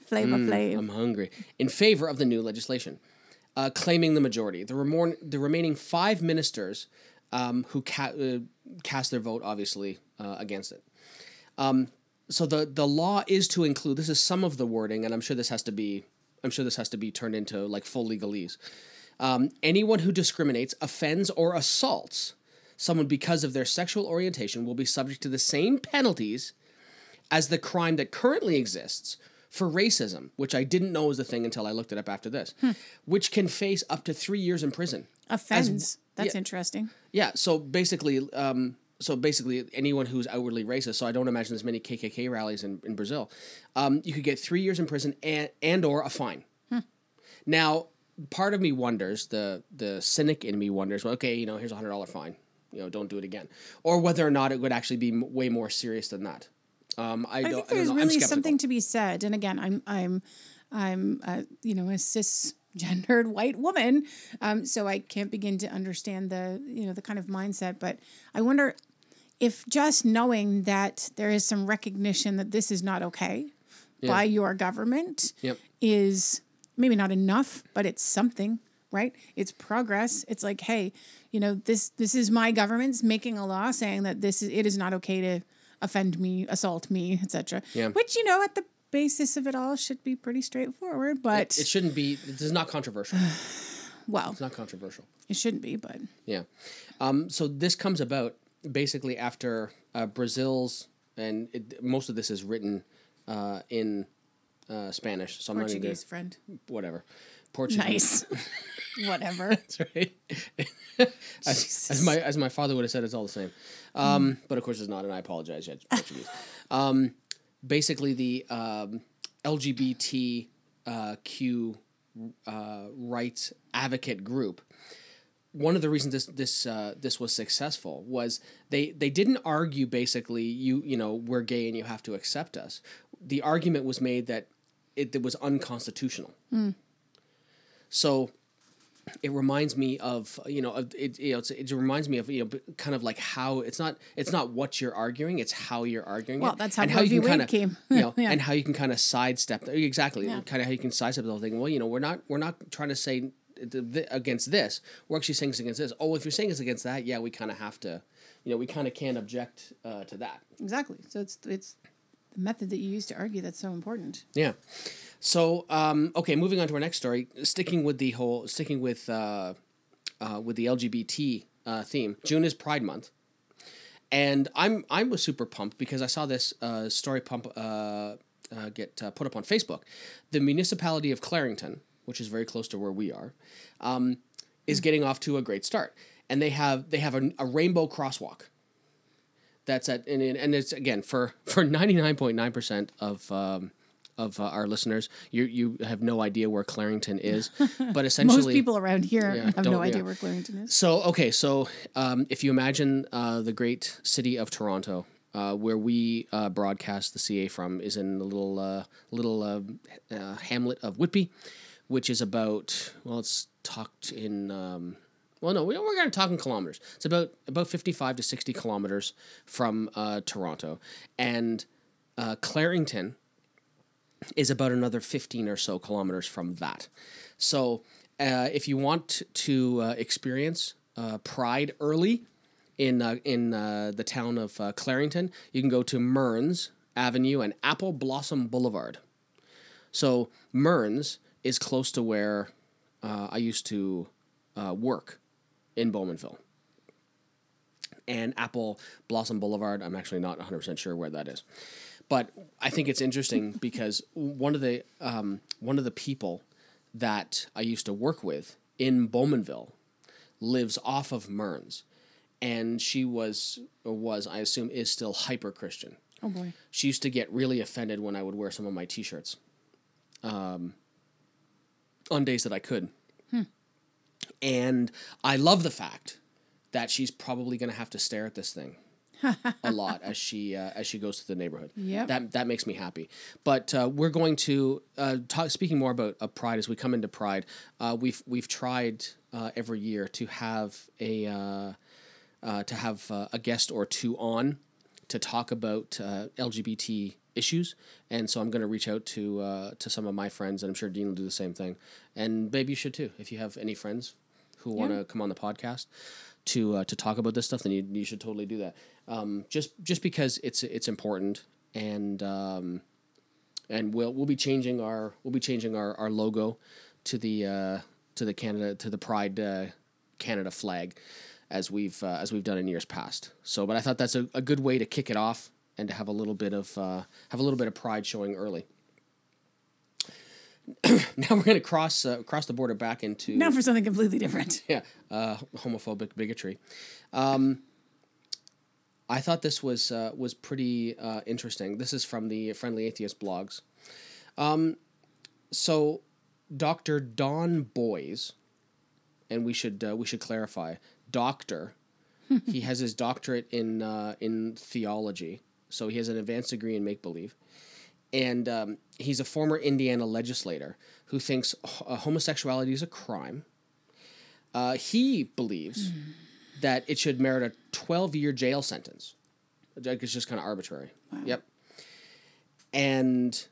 Flavor Flav. I'm hungry. In favor of the new legislation, uh, claiming the majority. The, remor- the remaining five ministers um, who ca- uh, cast their vote, obviously, uh, against it. Um, so the the law is to include. This is some of the wording, and I'm sure this has to be. I'm sure this has to be turned into like full legalese. Um, anyone who discriminates, offends, or assaults someone because of their sexual orientation will be subject to the same penalties as the crime that currently exists for racism, which I didn't know was a thing until I looked it up after this, which can face up to three years in prison. Offends. That's yeah. interesting. Yeah. So basically, um, so basically, anyone who's outwardly racist. So I don't imagine there's many KKK rallies in, in Brazil. Um, you could get three years in prison and and or a fine. Now, part of me wonders the the cynic in me wonders. Well, okay, you know, here's a hundred dollar fine. You know, don't do it again, or whether or not it would actually be m- way more serious than that. Um, I, I don't. think I there's. I'm really something to be said. And again, I'm I'm I'm uh, you know a cisgendered white woman, um, so I can't begin to understand the you know the kind of mindset. But I wonder if just knowing that there is some recognition that this is not okay by your government Yep. is maybe not enough, but it's something, right? It's progress. It's like, hey, you know, this this is my government's making a law saying that this is it is not okay to offend me, assault me, etc. Yeah. Which you know, at the basis of it all, should be pretty straightforward. But It shouldn't be. This is not controversial. well, It's not controversial. it shouldn't be. But Yeah. Um, so this comes about basically after uh, Brazil's, and it, most of this is written uh, in uh, Spanish. So I'm not Portuguese friend, gonna, whatever. Portuguese. nice, whatever. That's right. as, as my as my father would have said, it's all the same. Um, But of course, it's not, and I apologize. Yeah, it's Portuguese. um, basically, the um, LGBTQ uh, rights advocate group. One of the reasons this this uh, this was successful was they they didn't argue basically you you know we're gay and you have to accept us. The argument was made that it, it was unconstitutional. So it reminds me of you know it you know it reminds me of you know kind of like how it's not it's not what you're arguing it's how you're arguing Well, it that's how and v. you can kind of came. you know Yeah. and how you can kind of sidestep the- exactly Yeah. kind of how you can sidestep the whole thing well you know we're not we're not trying to say against this we're actually saying it's against this oh if you're saying it's against that yeah we kind of have to you know we kind of can't object uh, to that Exactly. So it's it's the method that you use to argue that's so important. Yeah. So um, okay, moving on to our next story. Sticking with the whole, sticking with uh, uh, with the LGBT uh, theme. June is Pride Month, and I'm I was super pumped because I saw this uh, story pump uh, uh, get put up on Facebook. The municipality of Clarington, which is very close to where we are, um, is getting off to a great start, and they have they have a, a rainbow crosswalk that's at and, and it's again for for 99.9% of um, of uh, our listeners you you have no idea where Clarington is but essentially Most people around here Yeah, have no idea yeah. where Clarington is. so okay, so um, if you imagine uh, the great city of Toronto, uh, where we uh, broadcast the CA from, is in the little uh, little uh, uh, hamlet of Whitby, which is about well, it's tucked in. Um, well, no, we, we're going to talk in kilometers. It's about about fifty five to sixty kilometers from uh, Toronto, and uh, Clarington is about another 15 or so kilometers from that. So, uh, if you want to uh, experience uh, Pride early in uh, in uh, the town of uh, Clarington, you can go to Mearns Avenue and Apple Blossom Boulevard. So, Mearns is close to where I used to work in Bowmanville. And Apple Blossom Boulevard, I'm actually not 100% sure where that is but I think it's interesting because one of the um, one of the people that I used to work with in Bowmanville lives off of Mearns, and she was or was I assume is still hyper Christian. Oh boy. She used to get really offended when I would wear some of my T-shirts, um, on days that I could, and I love the fact that she's probably going to have to stare at this thing a lot as she uh, as she goes through the neighborhood. Yeah, That that makes me happy. But uh, we're going to uh, talk. Speaking more about uh, Pride as we come into Pride, uh, we've we've tried uh, every year to have a uh, uh, to have uh, a guest or two on to talk about uh, LGBT issues, and so I'm going to reach out to uh, to some of my friends, and I'm sure Dean will do the same thing. And maybe you should too, if you have any friends who want to come on the podcast to uh, to talk about this stuff, then you, you should totally do that. Um, just just because it's it's important and um, and we'll we'll be changing our we'll be changing our, our logo to the uh, to the Canada to the Pride uh, Canada flag as we've uh, as we've done in years past. So, but I thought that's a, a good way to kick it off and to have a little bit of uh, have a little bit of pride showing early. now we're going to cross uh, cross the border back into Now for something completely different. yeah uh, homophobic bigotry. Um, I thought this was uh, was pretty uh, interesting. This is from the Friendly Atheist blogs. Um, so, Doctor Don Boys, and we should uh, we should clarify, doctor. he has his doctorate in uh, in theology, so he has an advanced degree in make believe, and um, he's a former Indiana legislator who thinks uh, homosexuality is a crime. Uh, he believes that it should merit a 12 year jail sentence. It's just kind of arbitrary. Yep. And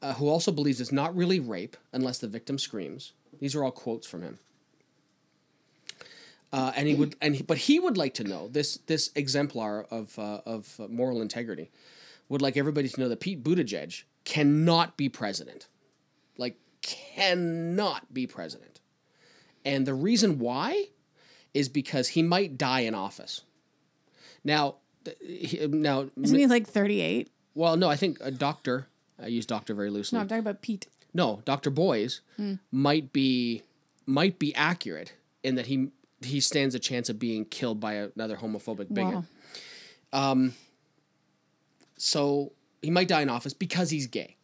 uh, who also believes it's not really rape unless the victim screams. These are all quotes from him. Uh, and he would, and he, but he would like to know this this exemplar of uh, of moral integrity would like everybody to know that Pete Buttigieg cannot be president, like cannot be president, and the reason why is because he might die in office. Now, he, now, Isn't he like 38? well, no, I think a doctor. I use doctor very loosely. No, I'm talking about Pete. No, Doctor Boys hmm. might be might be accurate in that he he stands a chance of being killed by another homophobic bigot. Wow. Um, So he might die in office because he's gay.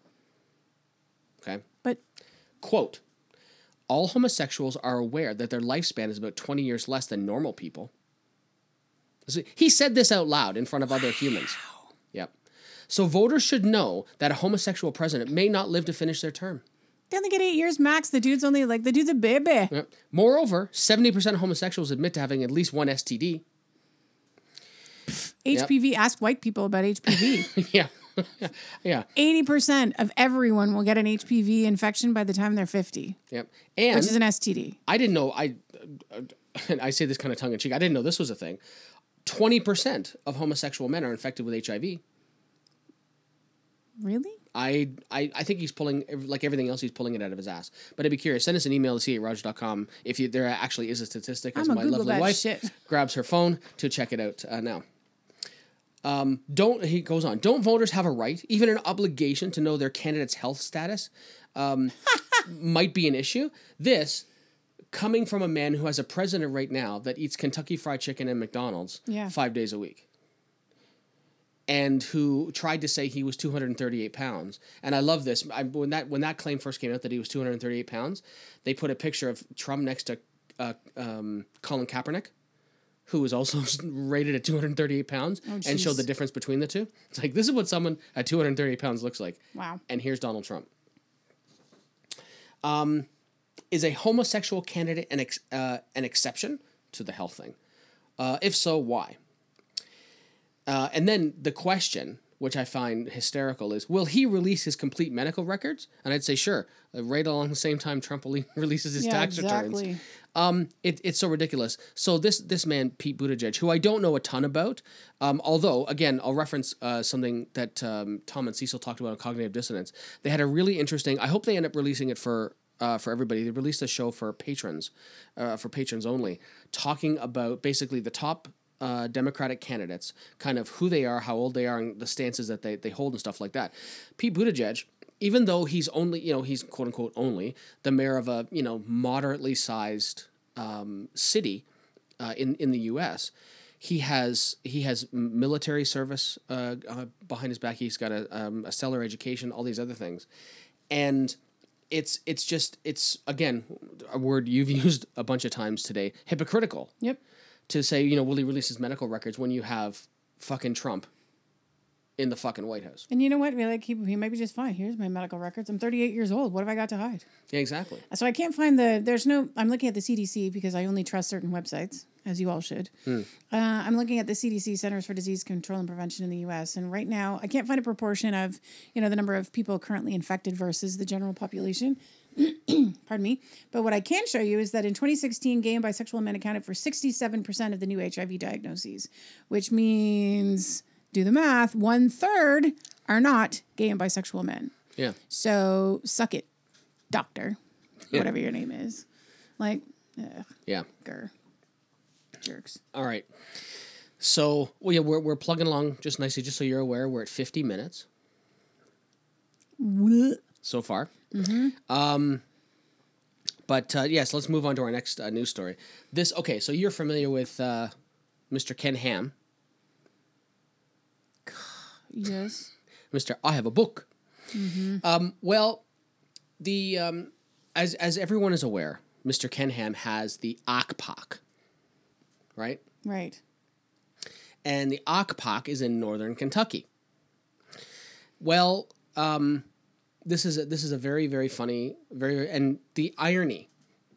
Okay. But Quote All homosexuals are aware that their lifespan is about 20 years less than normal people. He said this out loud in front of other humans. Yep. So voters should know that a homosexual president may not live to finish their term. they only get eight years max. The dude's only like, the dude's a baby. Yep. Moreover, 70% of homosexuals admit to having at least one STD. HPV, ask white people about HPV. yeah. yeah. 80% of everyone will get an HPV infection by the time they're 50, Yep. And which is an STD. I didn't know I and I say this kind of tongue in cheek. I didn't know this was a thing. 20% of homosexual men are infected with HIV. Really? I, I, I think he's pulling like everything else. He's pulling it out of his ass. But I'd be curious. Send us an email to see at rogers.com if you, there actually is a statistic. As I'ma my Google lovely that wife shit. grabs her phone to check it out uh, now. Um, don't he goes on? Don't voters have a right, even an obligation, to know their candidate's health status? Um, might be an issue. This coming from a man who has a president right now that eats Kentucky Fried Chicken and McDonald's Yeah. five days a week and who tried to say he was 238 pounds. And I love this. I, when that when that claim first came out that he was 238 pounds, they put a picture of Trump next to uh, um, Colin Kaepernick, who was also rated at 238 pounds, and showed the difference between the two. It's like this is what someone at 238 pounds looks like. Wow. And here's Donald Trump. Um, is a homosexual candidate an ex- uh, an exception to the health thing? Uh, if so, why? Uh, and then the question, which I find hysterical, is will he release his complete medical records? And I'd say sure. Uh, right along the same time Trump releases his Yeah, tax returns. exactly. Um, it, it's so ridiculous. So this this man Pete Buttigieg, who I don't know a ton about, um, although again I'll reference uh, something that um, Tom and Cecil talked about on cognitive dissonance. They had a really interesting. I hope they end up releasing it for. Uh, for everybody, they released a show for patrons, uh, for patrons only, talking about basically the top uh, Democratic candidates, kind of who they are, how old they are, and the stances that they, they hold and stuff like that. Pete Buttigieg, even though he's only, you know, he's quote unquote only the mayor of a, you know, moderately sized um, city uh, in in the U.S. He has he has military service uh, uh, behind his back. He's got a, um, a stellar education, all these other things, and it's it's just it's again a word you've used a bunch of times today. Hypocritical Yep. To say, you know, will he release his medical records when you have fucking Trump in the fucking White House? And you know what? Like, he, he might be just fine. Here's my medical records. I'm 38 years old. What have I got to hide? Yeah, exactly. So I can't find the. There's no. I'm looking at the CDC because I only trust certain websites, as you all should. Uh, I'm looking at the CDC Centers for Disease Control and Prevention in the U.S. And right now, I can't find a proportion of you know the number of people currently infected versus the general population. Pardon me. But what I can show you is that in 2016, gay and bisexual men accounted for 67% of the new HIV diagnoses, which means, do the math, one third are not gay and bisexual men. Yeah. So suck it, doctor, whatever your name is. Like, ugh, Yeah. grr. jerks. All right. So, well, yeah, we're, we're plugging along just nicely, just so you're aware. We're at 50 minutes so far. Um, but uh, yes, let's move on to our next uh, news story. This, okay, so you're familiar with uh, Mr. Ken Ham, Yes. Mr. I have a book. Um, well, the um, as as everyone is aware, Mr. Ken Ham has the Ark Park, right? Right. and the Ark Park is in northern Kentucky. Well, um, this is a, this is a very very funny very, and the irony,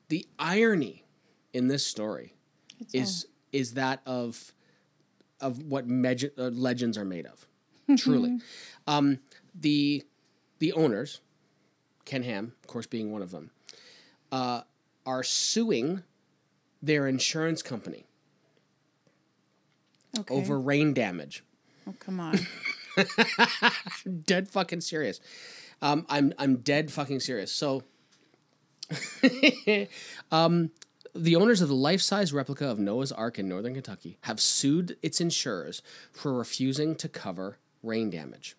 the irony in this story is is that of of what meg- uh, legends are made of. Truly, um, the the owners, Ken Ham, of course, being one of them, uh, are suing their insurance company Okay. over rain damage. Oh, come on. dead fucking serious. Um, I'm I'm dead fucking serious. So, um, the owners of the life-size replica of Noah's Ark in northern Kentucky have sued its insurers for refusing to cover rain damage.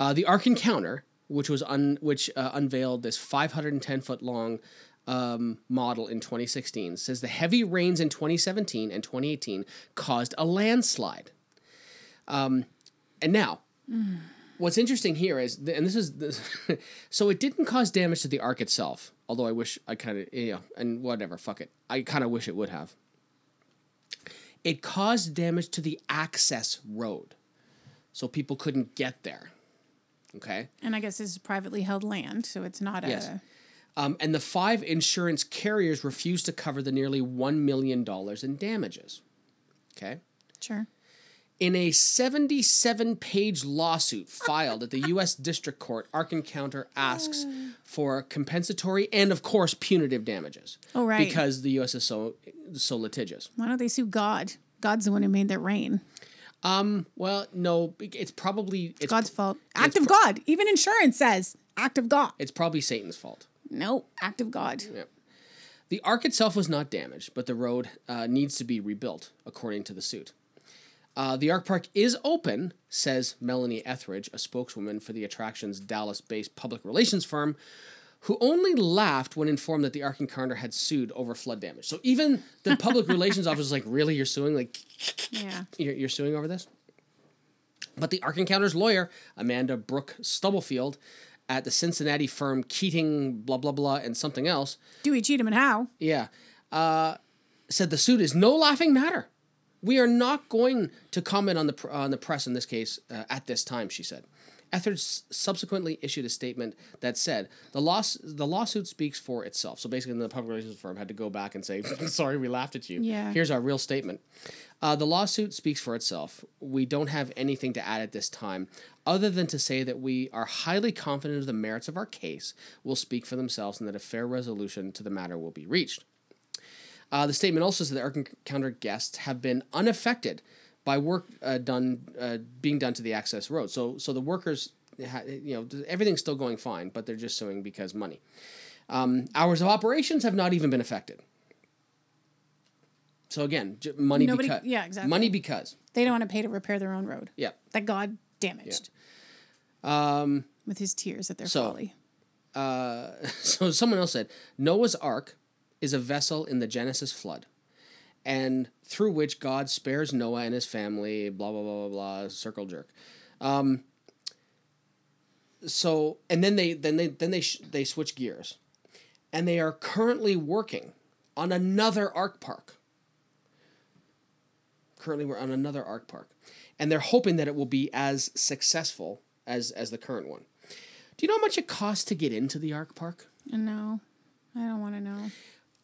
Uh, the Ark Encounter, which was un, which uh, unveiled this 510 foot long um, model in 2016, says the heavy rains in 2017 and 2018 caused a landslide. Um, and now, what's interesting here is, and this is, this, so it didn't cause damage to the ark itself. Although I wish I kind of, you know, and whatever, fuck it. I kind of wish it would have. It caused damage to the access road, so people couldn't get there. Okay. and I guess this is privately held land, so it's not Yes. a. Um, and the five insurance carriers refused to cover the nearly $1 million in damages. Okay. Sure. In a 77 page lawsuit filed at the U.S. District Court, Ark Encounter asks for compensatory and, of course, punitive damages. Oh, right. Because the U.S. is so, so litigious. Why don't they sue God? God's the one who made that rain. Um, Well, no, it's probably it's, God's fault. Act of God. Even insurance says act of God. it's probably Satan's fault. No, act of God. The ark itself was not damaged, but the road uh, needs to be rebuilt, according to the suit. Uh, the Ark Park is open, says Melanie Etheridge, a spokeswoman for the attraction's Dallas based public relations firm, who only laughed when informed that the Ark Encounter had sued over flood damage. So even the public relations office was like, Really? You're suing? Like, Yeah. you're, you're suing over this? But the Ark Encounter's lawyer, Amanda Brooke Stubblefield, at the Cincinnati firm Keating, blah, blah, blah, and something else, Dewey Cheatham and how? yeah. Uh, said the suit is no laughing matter. We are not going to comment on the pr- on the press in this case uh, at this time, she said. Etheridge subsequently issued a statement that said the loss the lawsuit speaks for itself. So basically, the public relations firm had to go back and say, "Sorry, we laughed at you. Yeah. Here's our real statement." Uh, the lawsuit speaks for itself. We don't have anything to add at this time, other than to say that we are highly confident of the merits of our case will speak for themselves and that a fair resolution to the matter will be reached. Uh, the statement also said that Ark Encounter guests have been unaffected by work uh, done uh, being done to the access road. So, so the workers, ha- you know, everything's still going fine, but they're just suing because money. Um, hours of operations have not even been affected. So again, j- money Nobody- because yeah, exactly. money because They don't want to pay to repair their own road yeah. that God damaged. Um, with his tears at their so- folly. so someone else said Noah's Ark is a vessel in the Genesis flood, and through which God spares Noah and his family. Blah blah blah blah blah. Circle jerk. Um, so and then they then they then they sh- they switch gears, and they are currently working on another Ark Park. Currently, we're on another Ark Park, and they're hoping that it will be as successful as as the current one. Do you know how much it costs to get into the Ark Park? No, I don't want to know.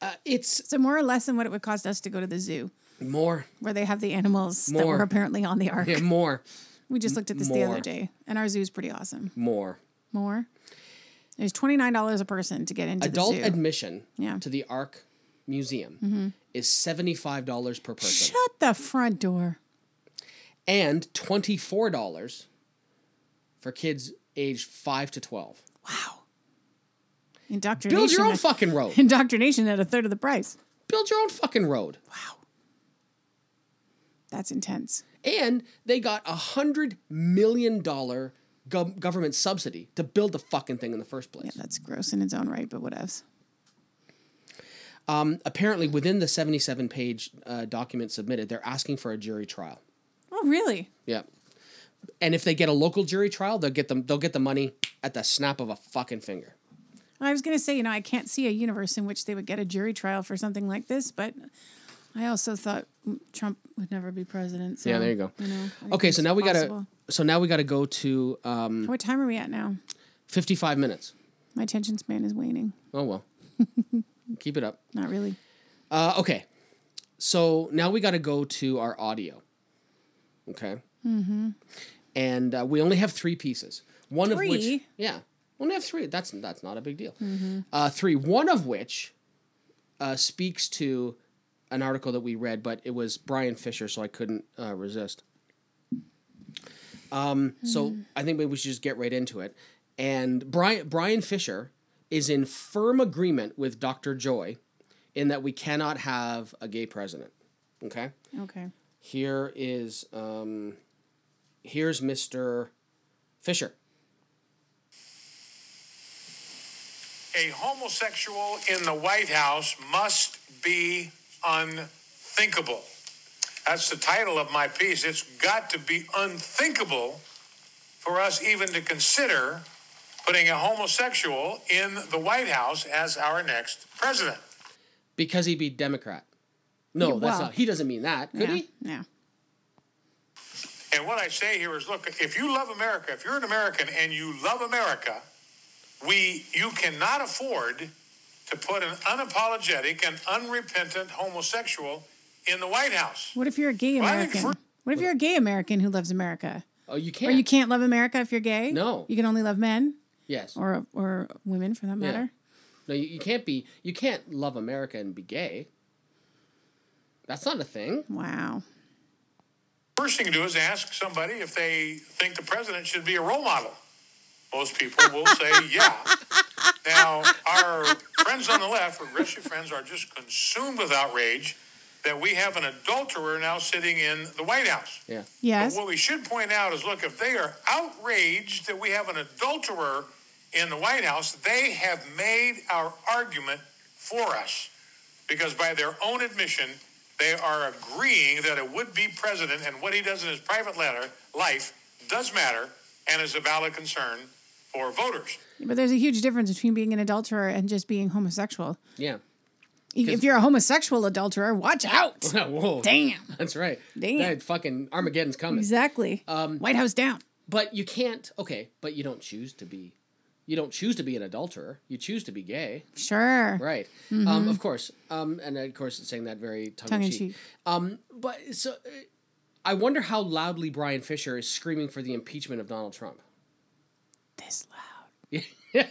Uh, it's So more or less than what it would cost us to go to the zoo, more, where they have the animals that were apparently on the ark. yeah, more, We just looked at this the other day, and our zoo's pretty awesome. more. More. There's twenty nine dollars a person to get into Adult the zoo. admission Yeah. Mm-hmm. to the Ark Museum is seventy five dollars per person Shut the front door. and twenty four dollars for kids aged five to twelve. Wow. Indoctrination. Build your own at- fucking road. Indoctrination at a third of the price. Build your own fucking road. Wow. That's intense. And they got a hundred million dollar gov- government subsidy to build the fucking thing in the first place. Yeah, that's gross in its own right, but whatevs. Apparently, within the seventy-seven page uh, document submitted, they're asking for a jury trial. Oh, really? Yeah. And if they get a local jury trial, they'll get them. They'll get the money at the snap of a fucking finger. I was going to say, you know, I can't see a universe in which they would get a jury trial for something like this, but I also thought Trump would never be president. So, Yeah, there you go. know, Okay, so now we gotta. So now we gotta go to um, What time are we at now? fifty-five minutes. My attention span is waning. Oh well. Keep it up. Not really. Uh, okay. So now we got to go to our audio. Okay. Mm-hmm. And uh, we only have three pieces. One of which, yeah, only have three. That's that's not a big deal. Uh, three. One of which uh, speaks to an article that we read, but it was Bryan Fischer, so I couldn't uh, resist. Um, so I think maybe we should just get right into it. And Bryan Bryan Fischer is in firm agreement with Dr. Joy in that we cannot have a gay president. Okay. Okay. Here is um, here's Mr. Fischer. A homosexual in the White House must be unthinkable. That's the title of my piece. It's got to be unthinkable for us even to consider putting a homosexual in the White House as our next president. Because he'd be Democrat. No, Yeah, that's not. He doesn't mean that, could yeah. he? Yeah. And what I say here is look, if you love America, if you're an American and you love America, we you cannot afford to put an unapologetic and unrepentant homosexual in the White House. What if you're a gay Well, American? for- What if you're a gay American who loves America? Oh, you can't. Or you can't love America if you're gay? No. You can only love men Yes. or or women for that matter. No, you, you can't be. You can't love America and be gay. That's not a thing. Wow. First thing to do is ask somebody if they think the president should be a role model. Most people will say, yeah. Now, our friends on the left, progressive friends, are just consumed with outrage that we have an adulterer now sitting in the White House. Yeah. Yes. But what we should point out is look, if they are outraged that we have an adulterer in the White House, they have made our argument for us. Because by their own admission, they are agreeing that a would be president and what he does in his private letter, life does matter and is a valid concern for voters. But there's a huge difference between being an adulterer and just being homosexual. Yeah. If you're a homosexual adulterer, watch out. Whoa. Damn. That's right. Damn. That fucking Armageddon's coming. Exactly. Um, White House down. But you can't. Okay, but you don't choose to be. You don't choose to be an adulterer. You choose to be gay. Sure. Right. Um, of course. Um, and of course, it's saying that very tongue, Tongue in in cheek. cheek. Um, but so, uh, I wonder how loudly Bryan Fischer is screaming for the impeachment of Donald Trump. This loud.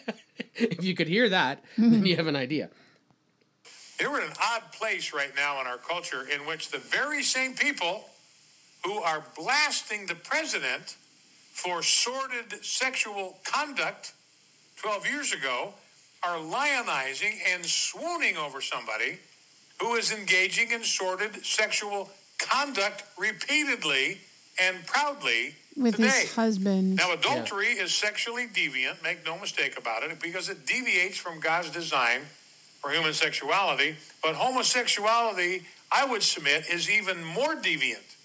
if you could hear that, then you have an idea. We're in an odd place right now in our culture in which the very same people who are blasting the president for sordid sexual conduct 12 years ago are lionizing and swooning over somebody who is engaging in sordid sexual conduct repeatedly and proudly With today. his husband. Now, adultery is sexually deviant, make no mistake about it, because it deviates from God's design for human sexuality. But homosexuality, I would submit, is even more deviant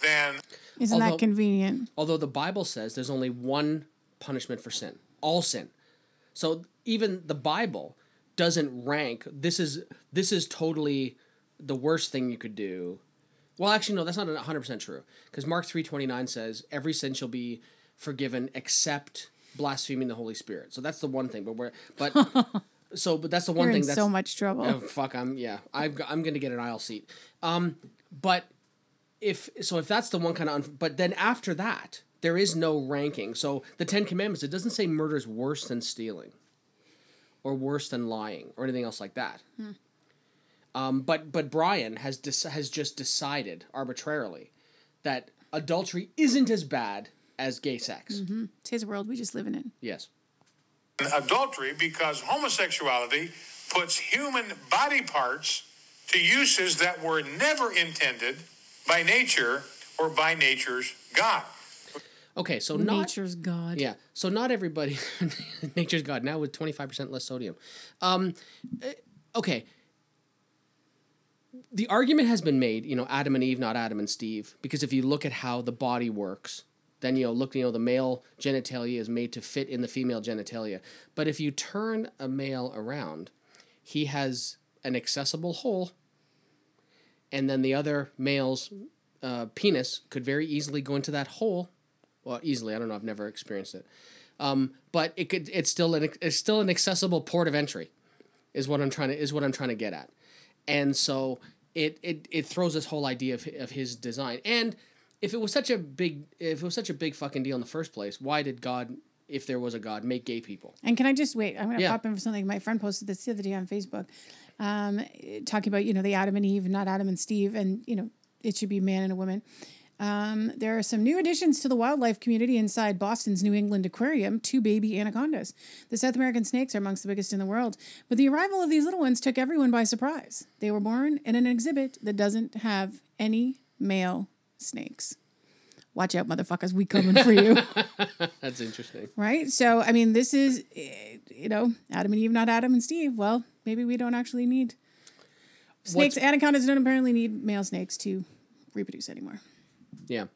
than Isn't although- that convenient? Although the Bible says there's only one punishment for sin, all sin. So even the Bible doesn't rank this is this is totally the worst thing you could do. Well, actually no, that's not 100% true because Mark 3:29 says every sin shall be forgiven except blaspheming the Holy Spirit. So that's the one thing, but we're but so but that's the one You're thing in that's so much trouble. Oh, fuck, I'm yeah. I've got, I'm gonna get an aisle seat. Um, but if so, if that's the one kind of, un- but then after that, there is no ranking. So the Ten Commandments, it doesn't say murder is worse than stealing. or worse than lying or anything else like that. Um, but but Bryan has dec- has just decided arbitrarily that adultery isn't as bad as gay sex. It's his world. We just live in it. Yes. adultery because homosexuality puts human body parts to uses that were never intended by nature or by nature's God. Okay, so not Nature's God. Yeah. So not everybody nature's god now with 25% less sodium. Um uh, okay. The argument has been made, you know, Adam and Eve not Adam and Steve, because if you look at how the body works, then you know, look, you know, the male genitalia is made to fit in the female genitalia. But if you turn a male around, he has an accessible hole and then the other male's uh, penis could very easily go into that hole. Well, easily. I don't know. I've never experienced it. Um, but it could. It's still an. It's still an accessible port of entry, is what I'm trying to. Is what I'm trying to get at, and so it it it throws this whole idea of of his design. And if it was such a big, if it was such a big fucking deal in the first place, why did God, if there was a God, make gay people? And can I just wait? I'm going to Yeah. pop in for something. My friend posted this the other day on Facebook, um, talking about you know the Adam and Eve, not Adam and Steve, and you know it should be man and a woman. Um, there are some new additions to the wildlife community inside Boston's New England Aquarium. Two baby anacondas. The South American snakes are amongst the biggest in the world, but the arrival of these little ones took everyone by surprise. They were born in an exhibit that doesn't have any male snakes. Watch out, motherfuckers! We coming for you. That's interesting. right? So, I mean, this is, eh, you know, Adam and Eve, not Adam and Steve. Well, maybe we don't actually need snakes. Anacondas don't apparently need male snakes to reproduce anymore. Yeah.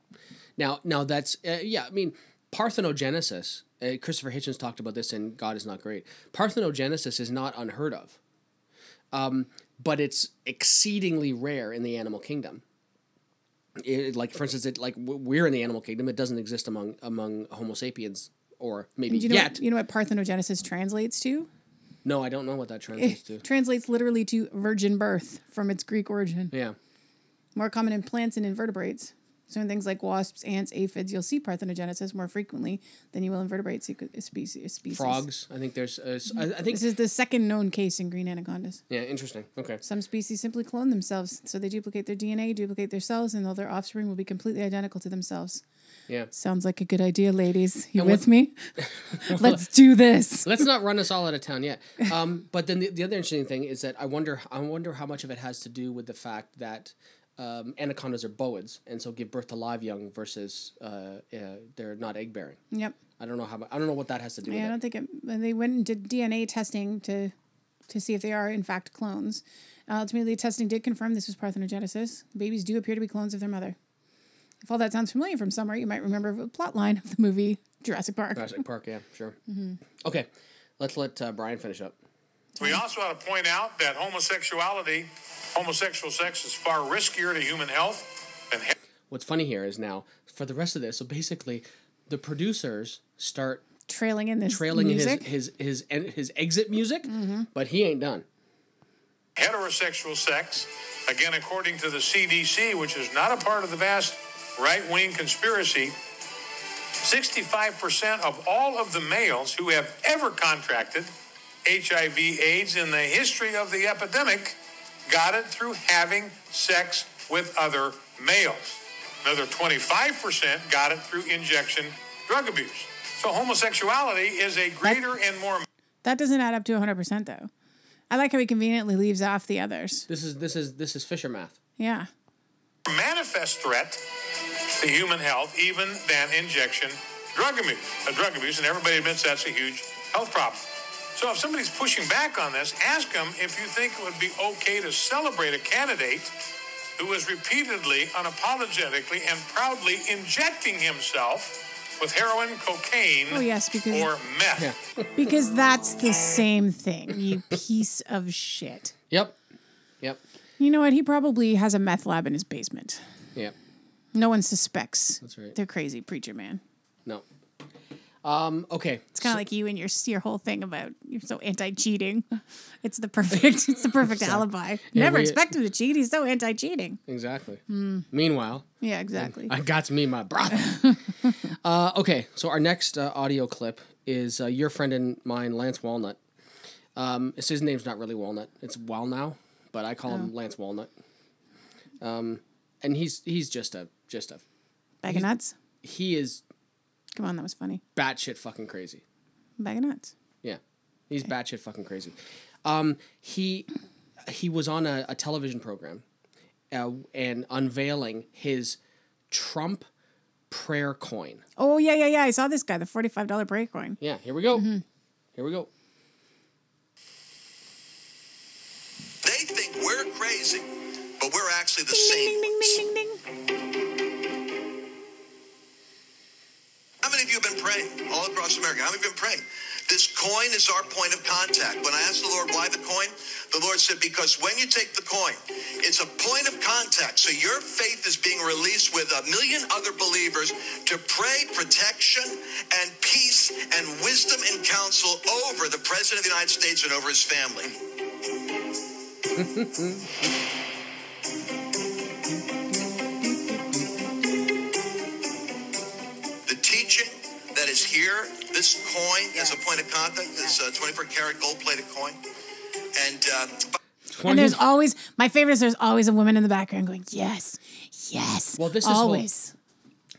Now, now that's uh, yeah. I mean, parthenogenesis. Uh, Christopher Hitchens talked about this in God is Not Great. Parthenogenesis is not unheard of, um, but it's exceedingly rare in the animal kingdom. It, like, for instance, it like we're in the animal kingdom. It doesn't exist among among Homo sapiens, or maybe you know, yet. what, you know what parthenogenesis translates to? no, I don't know what that translates to. Translates literally to virgin birth from its Greek origin. Yeah. More common in plants and invertebrates. So in things like wasps, ants, aphids, you'll see parthenogenesis more frequently than you will in vertebrate species. species. Frogs. I think there's. Uh, s- I, think. This is the second known case in green anacondas. Yeah. Interesting. Okay. Some species simply clone themselves, so they duplicate their DNA, duplicate their cells, and all their offspring will be completely identical to themselves. Yeah. Sounds like a good idea, ladies. You And with me? Let's do this. Let's not run us all out of town yet. Um, but then the, the other interesting thing is that I wonder I wonder how much of it has to do with the fact that um, anacondas are boids and so give birth to live young versus uh, uh, they're not egg bearing. Yep. I don't know how I don't know what that has to do Yeah, I don't it. think it, they went and did DNA testing to to see if they are in fact clones. Uh, ultimately, the testing did confirm this was parthenogenesis. Babies do appear to be clones of their mother. If all that sounds familiar from somewhere, you might remember the plot line of the movie Jurassic Park. Jurassic Park, yeah, sure. Mm-hmm. Okay, let's let uh, Bryan finish up. We also ought to point out that homosexuality, homosexual sex is far riskier to human health than What's funny here is now for the rest of this. So basically, the producers start Trailing in this trailing in his his his his, his exit music, mm-hmm. but he ain't done. heterosexual sex. Again, according to the CDC, which is not a part of the vast right wing conspiracy, 65% of all of the males who have ever contracted HIV AIDS in the history of the epidemic got it through having sex with other males. Another 25% got it through injection drug abuse. So homosexuality is a greater and more that doesn't add up to 100% though. I like how he conveniently leaves off the others. This is this is this is Fischer math. Yeah. manifest threat to human health even than injection drug abuse. A drug abuse, and everybody admits that's a huge health problem. So if somebody's pushing back on this, ask them if you think it would be okay to celebrate a candidate who is repeatedly, unapologetically, and proudly injecting himself with heroin, cocaine, Oh, yes, because- or meth. Because that's the same thing, you piece of shit. Yep, yep, You know what? He probably has a meth lab in his basement. yep. No one suspects. That's right. They're crazy, preacher man. Um. Okay. It's kind of like you and your your whole thing about you're so anti-cheating. It's the perfect. It's the perfect alibi. Never we- expect him to cheat. He's so anti-cheating. Exactly. Hmm. Meanwhile, Yeah, exactly. I got to meet my brothel. uh, okay, so our next uh, audio clip is uh, your friend and mine, Lance Walnut. Um, his name's not really Walnut. It's Wallnau, but I call Oh. him Lance Walnut. Um, and he's he's just a just a Bag of nuts. he is Come on, that was funny. batshit fucking crazy. Bag of nuts. Yeah, he's batshit fucking crazy. Um, he he was on a, a television program, uh, and unveiling his Trump prayer coin. Oh yeah, yeah, yeah. I saw this guy, the forty-five dollar prayer coin. Yeah, here we go. Mm-hmm. Here we go. They think we're crazy, but we're actually the Ding, same. ding, ding, ding, ding, ding. You have been praying all across America? How many have been praying? This coin is our point of contact. When I asked the Lord why the coin, the Lord said, because when you take the coin, it's a point of contact. So your faith is being released with a million other believers to pray protection and peace and wisdom and counsel over the President of the United States and over his family. here, this coin is a point of contact, this uh, 24 karat gold plated coin. And uh, And there's always my favorite is there's always a woman in the background going, Yes, yes. Well, this is always.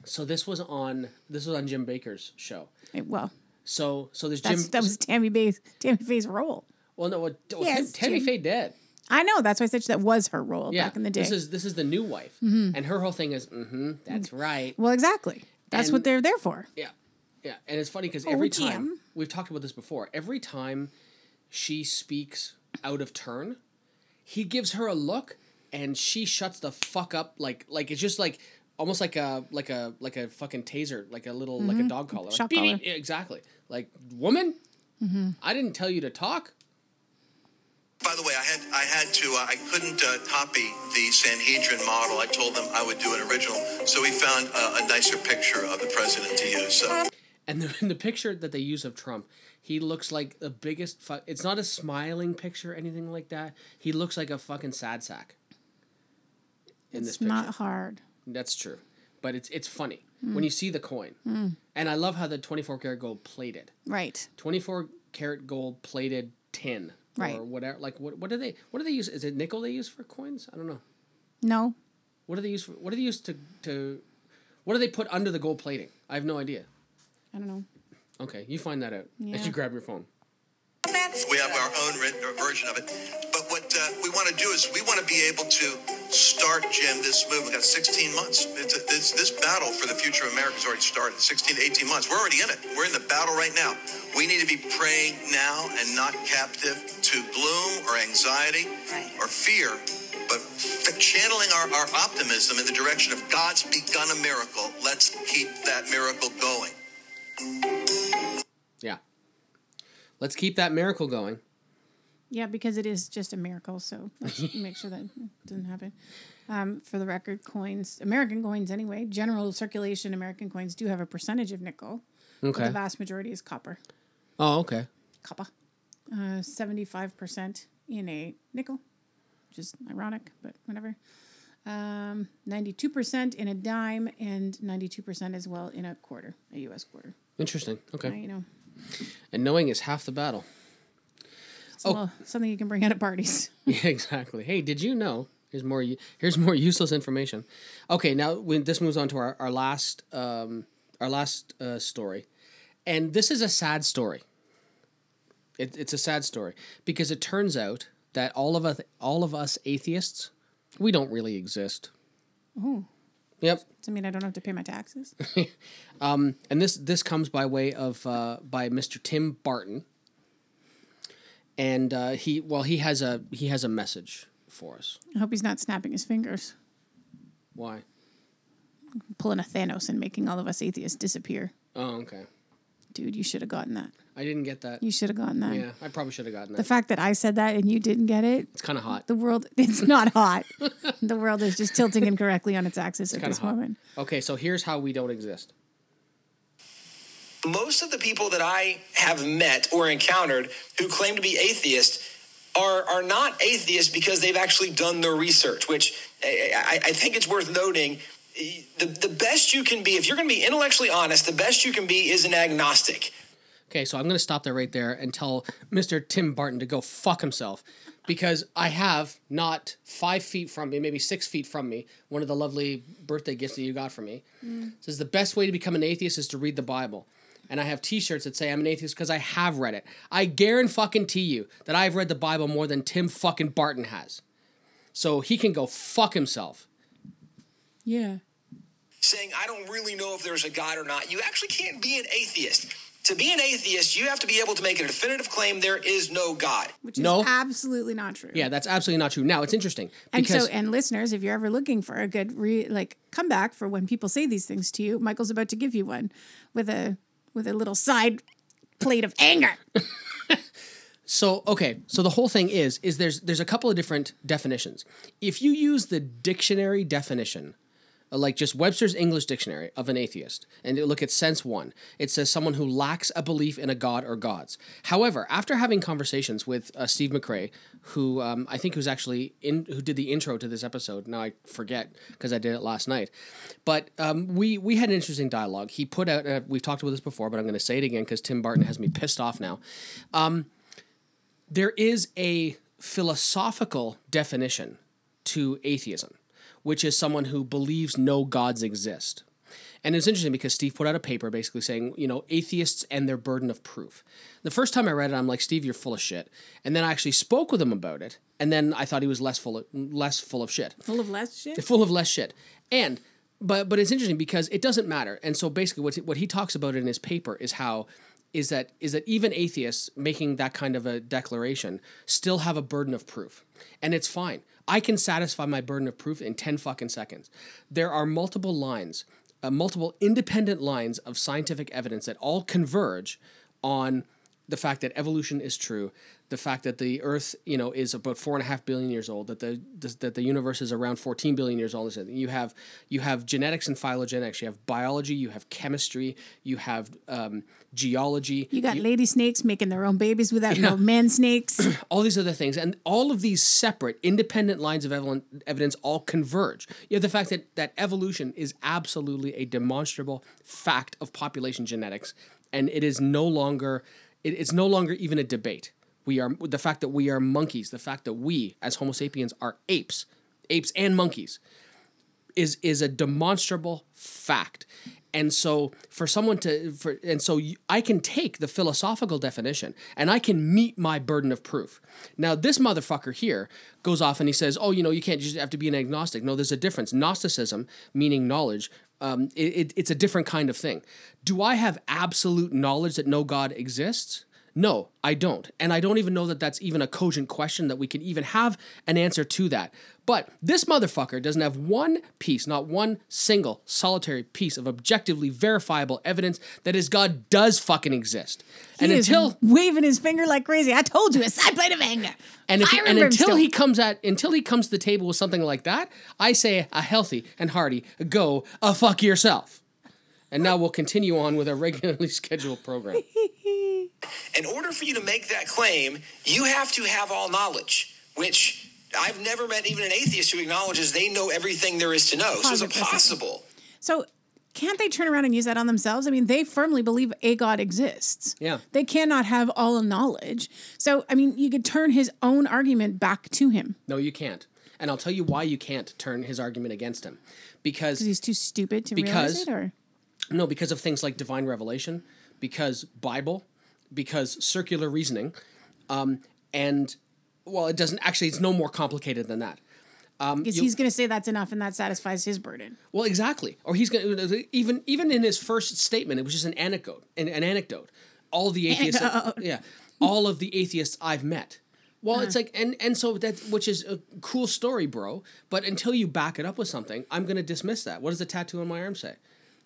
So this was on this was on Jim Bakker's show. Eh, Well, So so there's Jim. that was Tammy Bay's Tammy Faye's role. well, no, well, well, Yes, Tammy Jim. Faye dead. I know. That's why I said that was her role Yeah, back in the day. This is this is the new wife, and her whole thing is, mm-hmm, that's right. well, exactly. That's And- what they're there for. Yeah, yeah, and it's funny because every time we've talked about this before, every time she speaks out of turn, he gives her a look, and she shuts the fuck up. Like like it's just like almost like a like a like a fucking taser, like a little like a dog collar. Shock beep, collar. Yeah, exactly. Like woman, I didn't tell you to talk. by the way, I had I had to uh, I couldn't uh, copy the Sanhedrin model. I told them I would do an original, so we found uh, a nicer picture of the president to use. So. And the, in the picture that they use of Trump, he looks like the biggest. Fu- it's not a smiling picture, or anything like that. He looks like a fucking sad sack. In this It's picture, not hard. that's true, but it's it's funny Hmm. when you see the coin, and I love how the twenty four karat gold plated, Right. twenty four karat gold plated tin, Right. or whatever. Like what what do they what do they use? Is it nickel they use for coins? I don't know. No. What do they use for? What do they use to to? What do they put under the gold plating? I have no idea. I don't know. Okay, you find that out Yeah. as you grab your phone. We have our own version of it. But what uh, we want to do is we want to be able to start, Jim, this move. We've got 16 months. It's a, this, this battle for the future of America has already started. 16 to 18 months. We're already in it. We're in the battle right now. We need to be praying now and not captive to gloom or anxiety or fear, but f- channeling our, our optimism in the direction of God's begun a miracle. Let's keep that miracle going. Yeah. Let's keep that miracle going. Yeah, because it is just a miracle. So let's make sure that doesn't happen. Um, for the record, coins, American coins anyway, general circulation American coins do have a percentage of nickel. Okay. the vast majority is copper. Oh, okay. Copper. Uh, 75% in a nickel, which is ironic, but whatever. Um, 92% in a dime and 92% as well in a quarter, a US quarter. Interesting. Now Okay. you know, And knowing is half the battle. it's a little- something you can bring out at parties. Yeah, exactly. Hey, did you know? Here's more. Here's more useless information. Okay, now when this moves on to our our last um, our last uh, story, and this is a sad story. It, it's a sad story because it turns out that all of us all of us atheists, we don't really exist. Oh, Yep. does that mean I don't have to pay my taxes? And this this comes by way of uh, by Mr. Tim Barton. And uh, he well he has a he has a message for us. I hope he's not snapping his fingers, Why? pulling a Thanos and making all of us atheists disappear. Oh, okay. Dude, you should have gotten that. I didn't get that. You should have gotten that. Yeah, I probably should have gotten that. The fact that I said that and you didn't get it, It's kind of hot. the world, it's not hot. the world is just tilting incorrectly on its axis at this hot. moment. Okay, so here's how we don't exist. most of the people that I have met or encountered who claim to be atheists are are not atheists because they've actually done their research, which I, I, I think it's worth noting. The, the best you can be, if you're going to be intellectually honest, the best you can be is an agnostic. Okay, so I'm going to stop there right there and tell Mr. Tim Barton to go fuck himself because I have not five feet from me, maybe six feet from me, one of the lovely birthday gifts that you got for me. Says the best way to become an atheist is to read the Bible. And I have T-shirts that say I'm an atheist because I have read it. I guarantee fucking to you that I've read the Bible more than Tim fucking Barton has. So he can go fuck himself. Yeah. saying, I don't really know if there's a God or not. You actually can't be an atheist. To be an atheist, you have to be able to make a definitive claim there is no God. Which is No. absolutely not true. Yeah, that's absolutely not true. Now it's interesting And so, and listeners, if you're ever looking for a good re- like comeback for when people say these things to you, Michael's about to give you one with a with a little side plate of anger. So okay, so the whole thing is is there's there's a couple of different definitions. If you use the dictionary definition, like just Webster's English Dictionary of an atheist, and look at sense one, it says someone who lacks a belief in a god or gods. However, after having conversations with uh, Steve McRae, who um, I think was actually in who did the intro to this episode. Now I forget because I did it last night, but um, we we had an interesting dialogue. He put out uh, we've talked about this before, but I'm going to say it again because Tim Barton has me pissed off now there is a philosophical definition to atheism, which is someone who believes no gods exist. And it's interesting because Steve put out a paper basically saying, you know, atheists and their burden of proof. The first time I read it, I'm like, Steve, you're full of shit. And then I actually spoke with him about it, and then I thought he was less full of less full of shit Full of less shit. full of less shit. And but but it's interesting because it doesn't matter. And so basically, what what he talks about in his paper is how is that is that even atheists making that kind of a declaration still have a burden of proof, and it's fine. I can satisfy my burden of proof in ten fucking seconds. There are multiple lines, uh, multiple independent lines of scientific evidence that all converge on the fact that evolution is true, the fact that the Earth, you know, is about four and a half billion years old, that the, that the universe is around fourteen billion years old. You have you have genetics and phylogenetics. You have biology. You have chemistry. You have um, geology. You got lady snakes making their own babies without no man snakes. all these other things, and all of these separate, independent lines of evidence all converge. You have the fact that that evolution is absolutely a demonstrable fact of population genetics, and it is no longer it, it's no longer even a debate. We are the fact that we are monkeys, the fact that we as Homo sapiens are apes, apes and monkeys, is is a demonstrable fact. And so for someone to for and so you, I can take the philosophical definition and I can meet my burden of proof. Now this motherfucker here goes off and he says, "Oh, you know, you can't just have to be an agnostic." No, there's a difference. Gnosticism, meaning knowledge, um, it, it, it's a different kind of thing. Do I have absolute knowledge that no God exists? No, I don't. And I don't even know that that's even a cogent question that we can even have an answer to that. But this motherfucker doesn't have one piece, not one single solitary piece of objectively verifiable evidence that his God does fucking exist. and he is until waving his finger like crazy. I told you, a side plate of anger. and, if, and until he comes at until he comes to the table with something like that, I say a healthy and hearty go a fuck yourself. And now we'll continue on with our regularly scheduled program. In order for you to make that claim, you have to have all knowledge, which I've never met even an atheist who acknowledges they know everything there is to know. So it's 100%. impossible. So can't they turn around and use that on themselves? I mean, they firmly believe a God exists. Yeah. They cannot have all knowledge. So, I mean, you could turn his own argument back to him No, you can't. And I'll tell you why you can't turn his argument against him. Because because he's too stupid to Because- realize it. Or No, because of things like divine revelation, because Bible, because circular reasoning, um, and well, it doesn't actually. It's no more complicated than that. because you- he's going to say that's enough and that satisfies his burden. Well, exactly. Or he's going to even even in his first statement, it was just an anecdote. An, an anecdote. All the atheists, yeah, all of the atheists I've met. Well, it's like and and so that which is a cool story, bro. But until you back it up with something, I'm going to dismiss that. What does the tattoo on my arm say?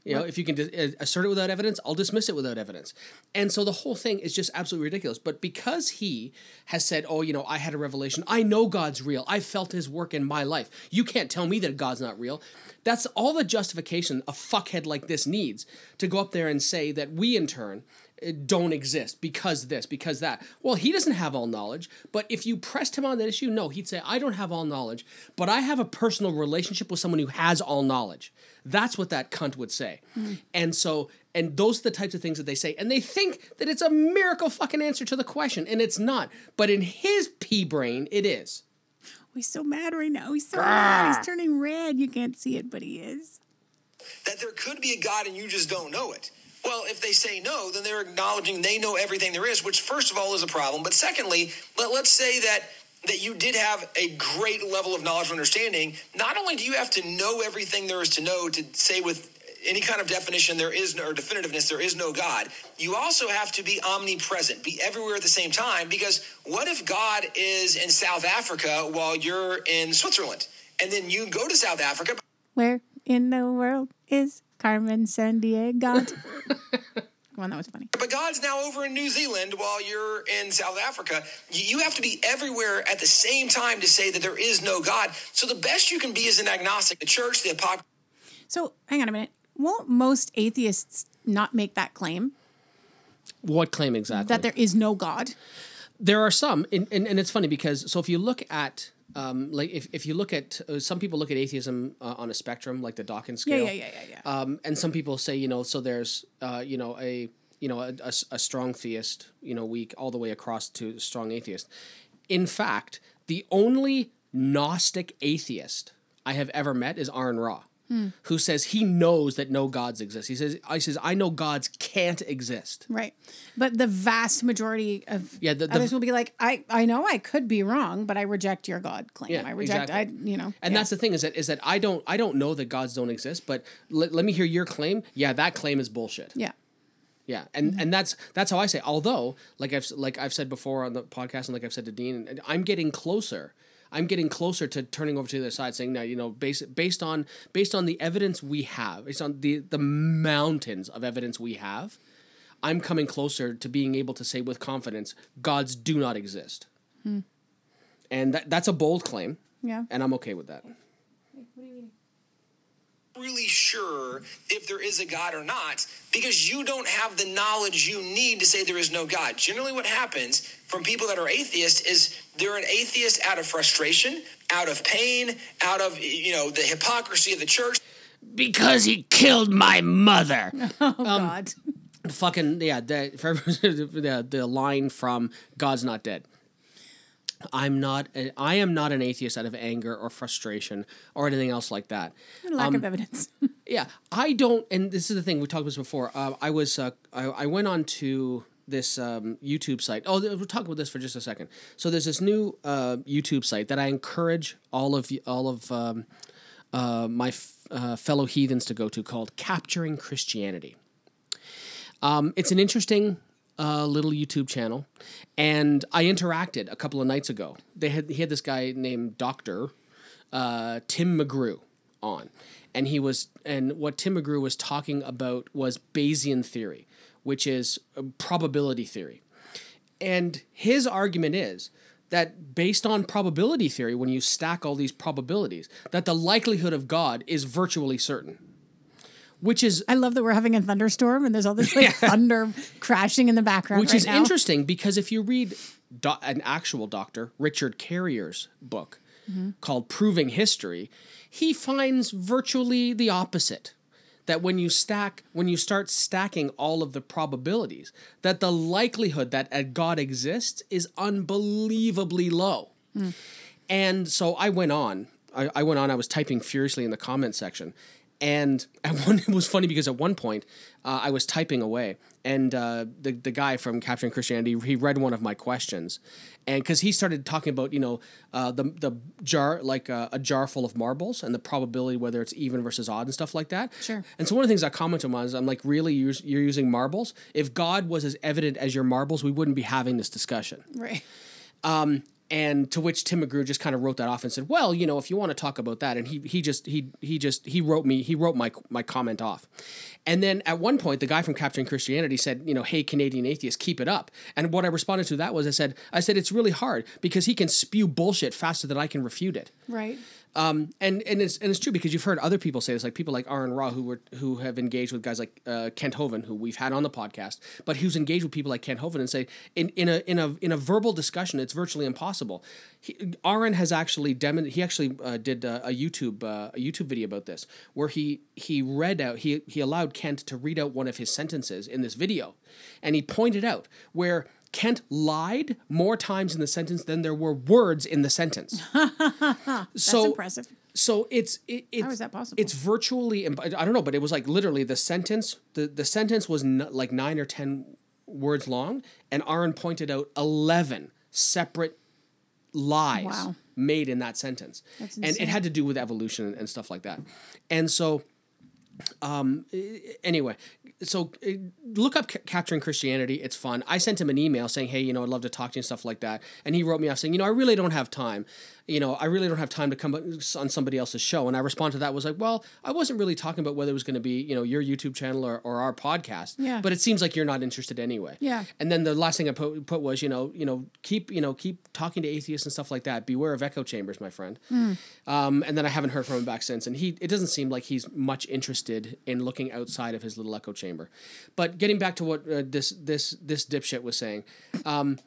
You know, if you can dis- uh, assert it without evidence, I'll dismiss it without evidence. And so the whole thing is just absolutely ridiculous. But because he has said, "Oh, you know, I had a revelation. I know God's real. I felt His work in my life. You can't tell me that God's not real." That's all the justification a fuckhead like this needs to go up there and say that we, in turn, Eh, don't exist because this, because that. Well, he doesn't have all knowledge, but if you pressed him on that issue, no, he'd say, I don't have all knowledge, but I have a personal relationship with someone who has all knowledge. That's what that cunt would say. Hmm. And so, and those are the types of things that they say. And they think that it's a miracle fucking answer to the question, and it's not. But in his pea brain, it is. Oh, He's so mad right now. He's so mad. He's turning red. You can't see it, but he is. that there could be a God and you just don't know it. Well, if they say no, then they're acknowledging they know everything there is, which first of all is a problem. But secondly, let, let's say that that you did have a great level of knowledge and understanding. Not only do you have to know everything there is to know to say with any kind of definition there is no or definitiveness there is no God. You also have to be omnipresent, be everywhere at the same time. Because what if God is in South Africa while you're in Switzerland, and then you go to South Africa? Where in the world is Carmen Sandiego? One that was funny. But God's now over in New Zealand while you're in South Africa. You you have to be everywhere at the same time to say that there is no God. So the best you can be is an agnostic. The church, the apocrypha. So hang on a minute. Won't most atheists not make that claim What claim exactly? that there is no God? there are some and, and, and it's funny because so if you look at um, like if, if you look at uh, some people look at atheism uh, on a spectrum like the Dawkins scale. yeah, yeah, yeah, yeah. um, and some people say you know so there's uh, you know a you know a, a a strong theist you know weak all the way across to strong atheist. In fact the only gnostic atheist i have ever met is aaron ra Hmm. who says he knows that no gods exist he says i says i know gods can't exist Right. But the vast majority of Yeah, the- the- others will be like, I, I know I could be wrong, but I reject your God claim. Yeah, I reject, exactly. I, you know. And yeah. that's the thing is that is that I don't I don't know that gods don't exist, but let, let me hear your claim. Yeah, that claim is bullshit. Yeah. Yeah, and and that's that's how I say. Although, like I've like I've said before on the podcast, and like I've said to Dean, I'm getting closer. I'm getting closer to turning over to the other side, saying, "Now, you know, based based on based on the evidence we have, based on the the mountains of evidence we have, I'm coming closer to being able to say with confidence, gods do not exist." Hmm. And that, that's a bold claim, Yeah. and I'm okay with that. really sure if there is a God or not because you don't have the knowledge you need to say there is no God. Generally, what happens from people that are atheists is they're an atheist out of frustration, out of pain, out of you know the hypocrisy of the church. Because he killed my mother. Oh, God. fucking yeah the, the the line from god's not dead i'm not a, i am not an atheist out of anger or frustration or anything else like that Lack Um, of evidence. yeah i don't and this is the thing we talked about this before uh, i was uh, I, I went on to this um, youtube site. Oh we'll talk about this for just a second. So there's this new uh, youtube site that i encourage all of you all of um, uh, my f- uh, fellow heathens to go to called capturing christianity. Um, it's an interesting uh, little YouTube channel, and I interacted a couple of nights ago. They had he had this guy named Doctor uh, Tim McGrew on, and he was and what Tim McGrew was talking about was Bayesian theory, which is probability theory, and his argument is that based on probability theory, when you stack all these probabilities, that the likelihood of God is virtually certain. Which is I love that we're having a thunderstorm and there's all this like thunder crashing in the background. which right is now. interesting because if you read do- an actual doctor richard carrier's book Mm-hmm. called proving history he finds virtually the opposite that when you stack when you start stacking all of the probabilities that the likelihood that a god exists is unbelievably low Hmm. and so I went on. I, I went on. I was typing furiously in the comment section, and at one it was funny because at one point uh, I was typing away, and uh, the the guy from Capturing Christianity he read one of my questions, and because he started talking about you know uh, the the jar like uh, a jar full of marbles and the probability whether it's even versus odd and stuff like that. Sure. And so one of the things I commented on is I'm like, really, you're, you're using marbles? If God was as evident as your marbles, we wouldn't be having this discussion. Right. Um, and to which Tim McGrew just kind of wrote that off and said, "Well, you know, if you want to talk about that," and he he just he he just he wrote me he wrote my my comment off, and then at one point the guy from Capturing Christianity said, "You know, hey Canadian atheist, keep it up." And what I responded to that was I said I said it's really hard because he can spew bullshit faster than I can refute it. Right. Um, and and it's and it's true because you've heard other people say this, like people like Aaron Ra who were who have engaged with guys like uh, Kent Hovind, who we've had on the podcast, but who's engaged with people like Kent Hovind and say in, in a in a in a verbal discussion, it's virtually impossible. He, Aaron has actually demon- he actually uh, did a YouTube uh, a YouTube video about this where he he read out he he allowed Kent to read out one of his sentences in this video, and he pointed out where. Kent lied more times in the sentence than there were words in the sentence. That's so impressive. so it's it, it's is that possible? It's virtually I don't know, but it was like literally the sentence the the sentence was n- like nine or ten words long, and Aaron pointed out eleven separate lies Wow. made in that sentence, and it had to do with evolution and, and stuff like that, and so. Um. eh, Anyway, so uh, look up Ca- capturing Christianity. It's fun. I sent him an email saying, "Hey, you know, I'd love to talk to you and stuff like that." And he wrote me off saying, "You know, I really don't have time. You know, I really don't have time to come on somebody else's show." And I responded to that was like, "Well, I wasn't really talking about whether it was going to be, you know, your YouTube channel or, or our podcast. Yeah. But it seems like you're not interested anyway. Yeah. And then the last thing I put, put was, you know, you know, keep, you know, keep talking to atheists and stuff like that. Beware of echo chambers, my friend. Um, and then I haven't heard from him back since. And he, it doesn't seem like he's much interested in looking outside of his little echo chamber. But getting back to what uh, this this this dipshit was saying, um,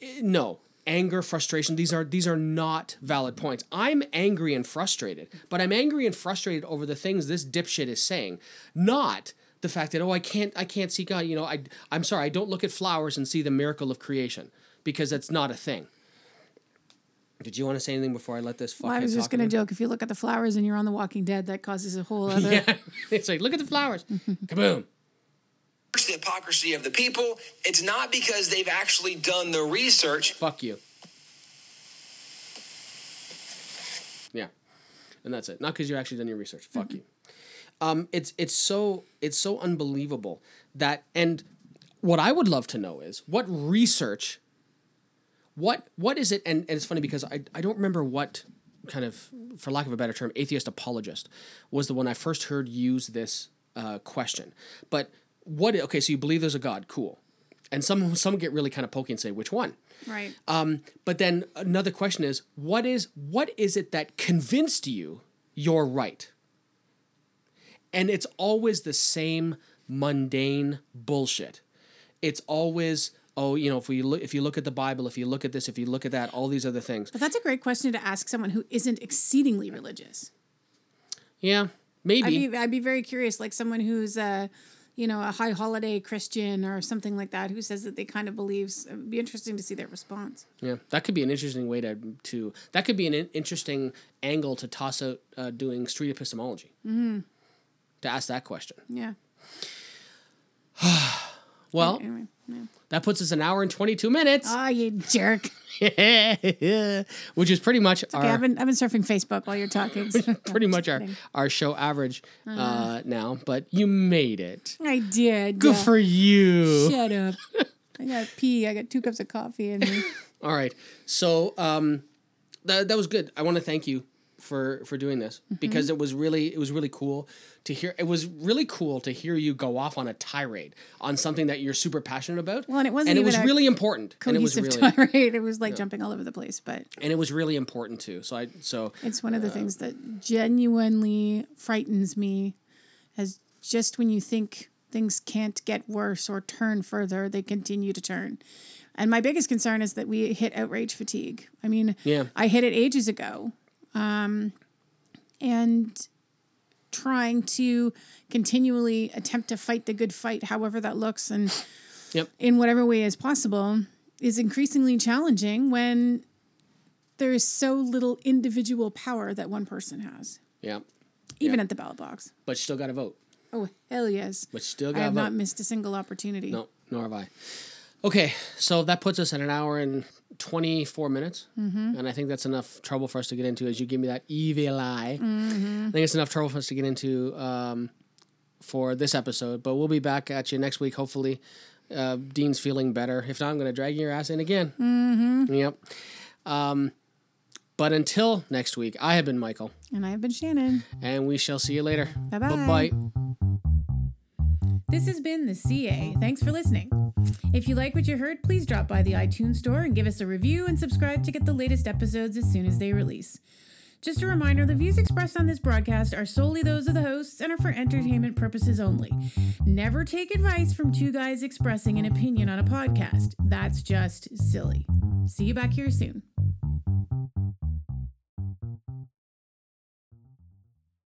eh, no anger frustration. These are these are not valid points. I'm angry and frustrated but i'm angry and frustrated over the things this dipshit is saying not the fact that oh i can't i can't see god. You know i i'm sorry i don't look at flowers and see the miracle of creation because that's not a thing. Did you want to say anything before i let this Well, I was just going to joke. If you look at the flowers and you're on The Walking Dead, that causes a whole other. yeah it's like look at the flowers. Kaboom the hypocrisy of the people. It's not because they've actually done the research. Fuck you. Yeah, and that's it. Not because you actually done your research. Fuck you. Um, it's it's so it's so unbelievable that and what I would love to know is what research. What what is it? And, and it's funny because I I don't remember what kind of for lack of a better term atheist apologist was the one I first heard use this uh, question. But what okay? So you believe there's a God? Cool. And some some get really kind of pokey and say which one. Right. Um, but then another question is what is what is it that convinced you you're right? And it's always the same mundane bullshit. It's always oh you know if we look if you look at the Bible if you look at this if you look at that all these other things. But that's a great question to ask someone who isn't exceedingly religious. Yeah, maybe. I'd be, I'd be very curious, like someone who's a, you know, a high holiday Christian or something like that, who says that they kind of believes. It'd be interesting to see their response. Yeah, that could be an interesting way to to that could be an interesting angle to toss out uh, doing street epistemology. Mm-hmm. To ask that question. Yeah. Well, Anyway. Yeah. That puts us an hour and twenty two minutes. Oh, you jerk. which is pretty much our Okay, I've been I've been surfing Facebook while you're talking. so- pretty much our our show average uh, Uh-huh. now. But you made it. I did. Good yeah. for you. Shut up. I got pee. I got two cups of coffee in me. All right. So um, that that was good. I want to thank you for for doing this Mm-hmm. because it was really it was really cool to hear. It was really cool to hear you go off on a tirade on something that you're super passionate about. Well, and it wasn't and it was really important. And it was really tirade. It was like jumping all over the place, but and it was really important too. So I so It's one of the things that genuinely frightens me as just when you think things can't get worse or turn further, they continue to turn. And my biggest concern is that we hit outrage fatigue. I mean, Yeah. I hit it ages ago. Um, and trying to continually attempt to fight the good fight, however that looks, and Yep. in whatever way is possible, is increasingly challenging when there is so little individual power that one person has, yeah. even Yeah. at the ballot box. But you still got to vote. Oh hell yes! But still I got to have vote. not missed a single opportunity. No, nor have I. Okay, so that puts us at an hour and 24 minutes. Mm-hmm. And I think that's enough trouble for us to get into as you give me that evil eye. Mm-hmm. I think it's enough trouble for us to get into um, for this episode. But we'll be back at you next week, hopefully. Uh, Dean's feeling better. If not, I'm going to drag your ass in again. Mm-hmm. Yep. Um, but until next week, I have been Michael, And I have been Shannon. and we shall see you later. Bye-bye. Bye-bye. This has been the CA. Thanks for listening. If you like what you heard, please drop by the iTunes store and give us a review and subscribe to get the latest episodes as soon as they release. Just a reminder the views expressed on this broadcast are solely those of the hosts and are for entertainment purposes only. Never take advice from two guys expressing an opinion on a podcast. That's just silly. See you back here soon.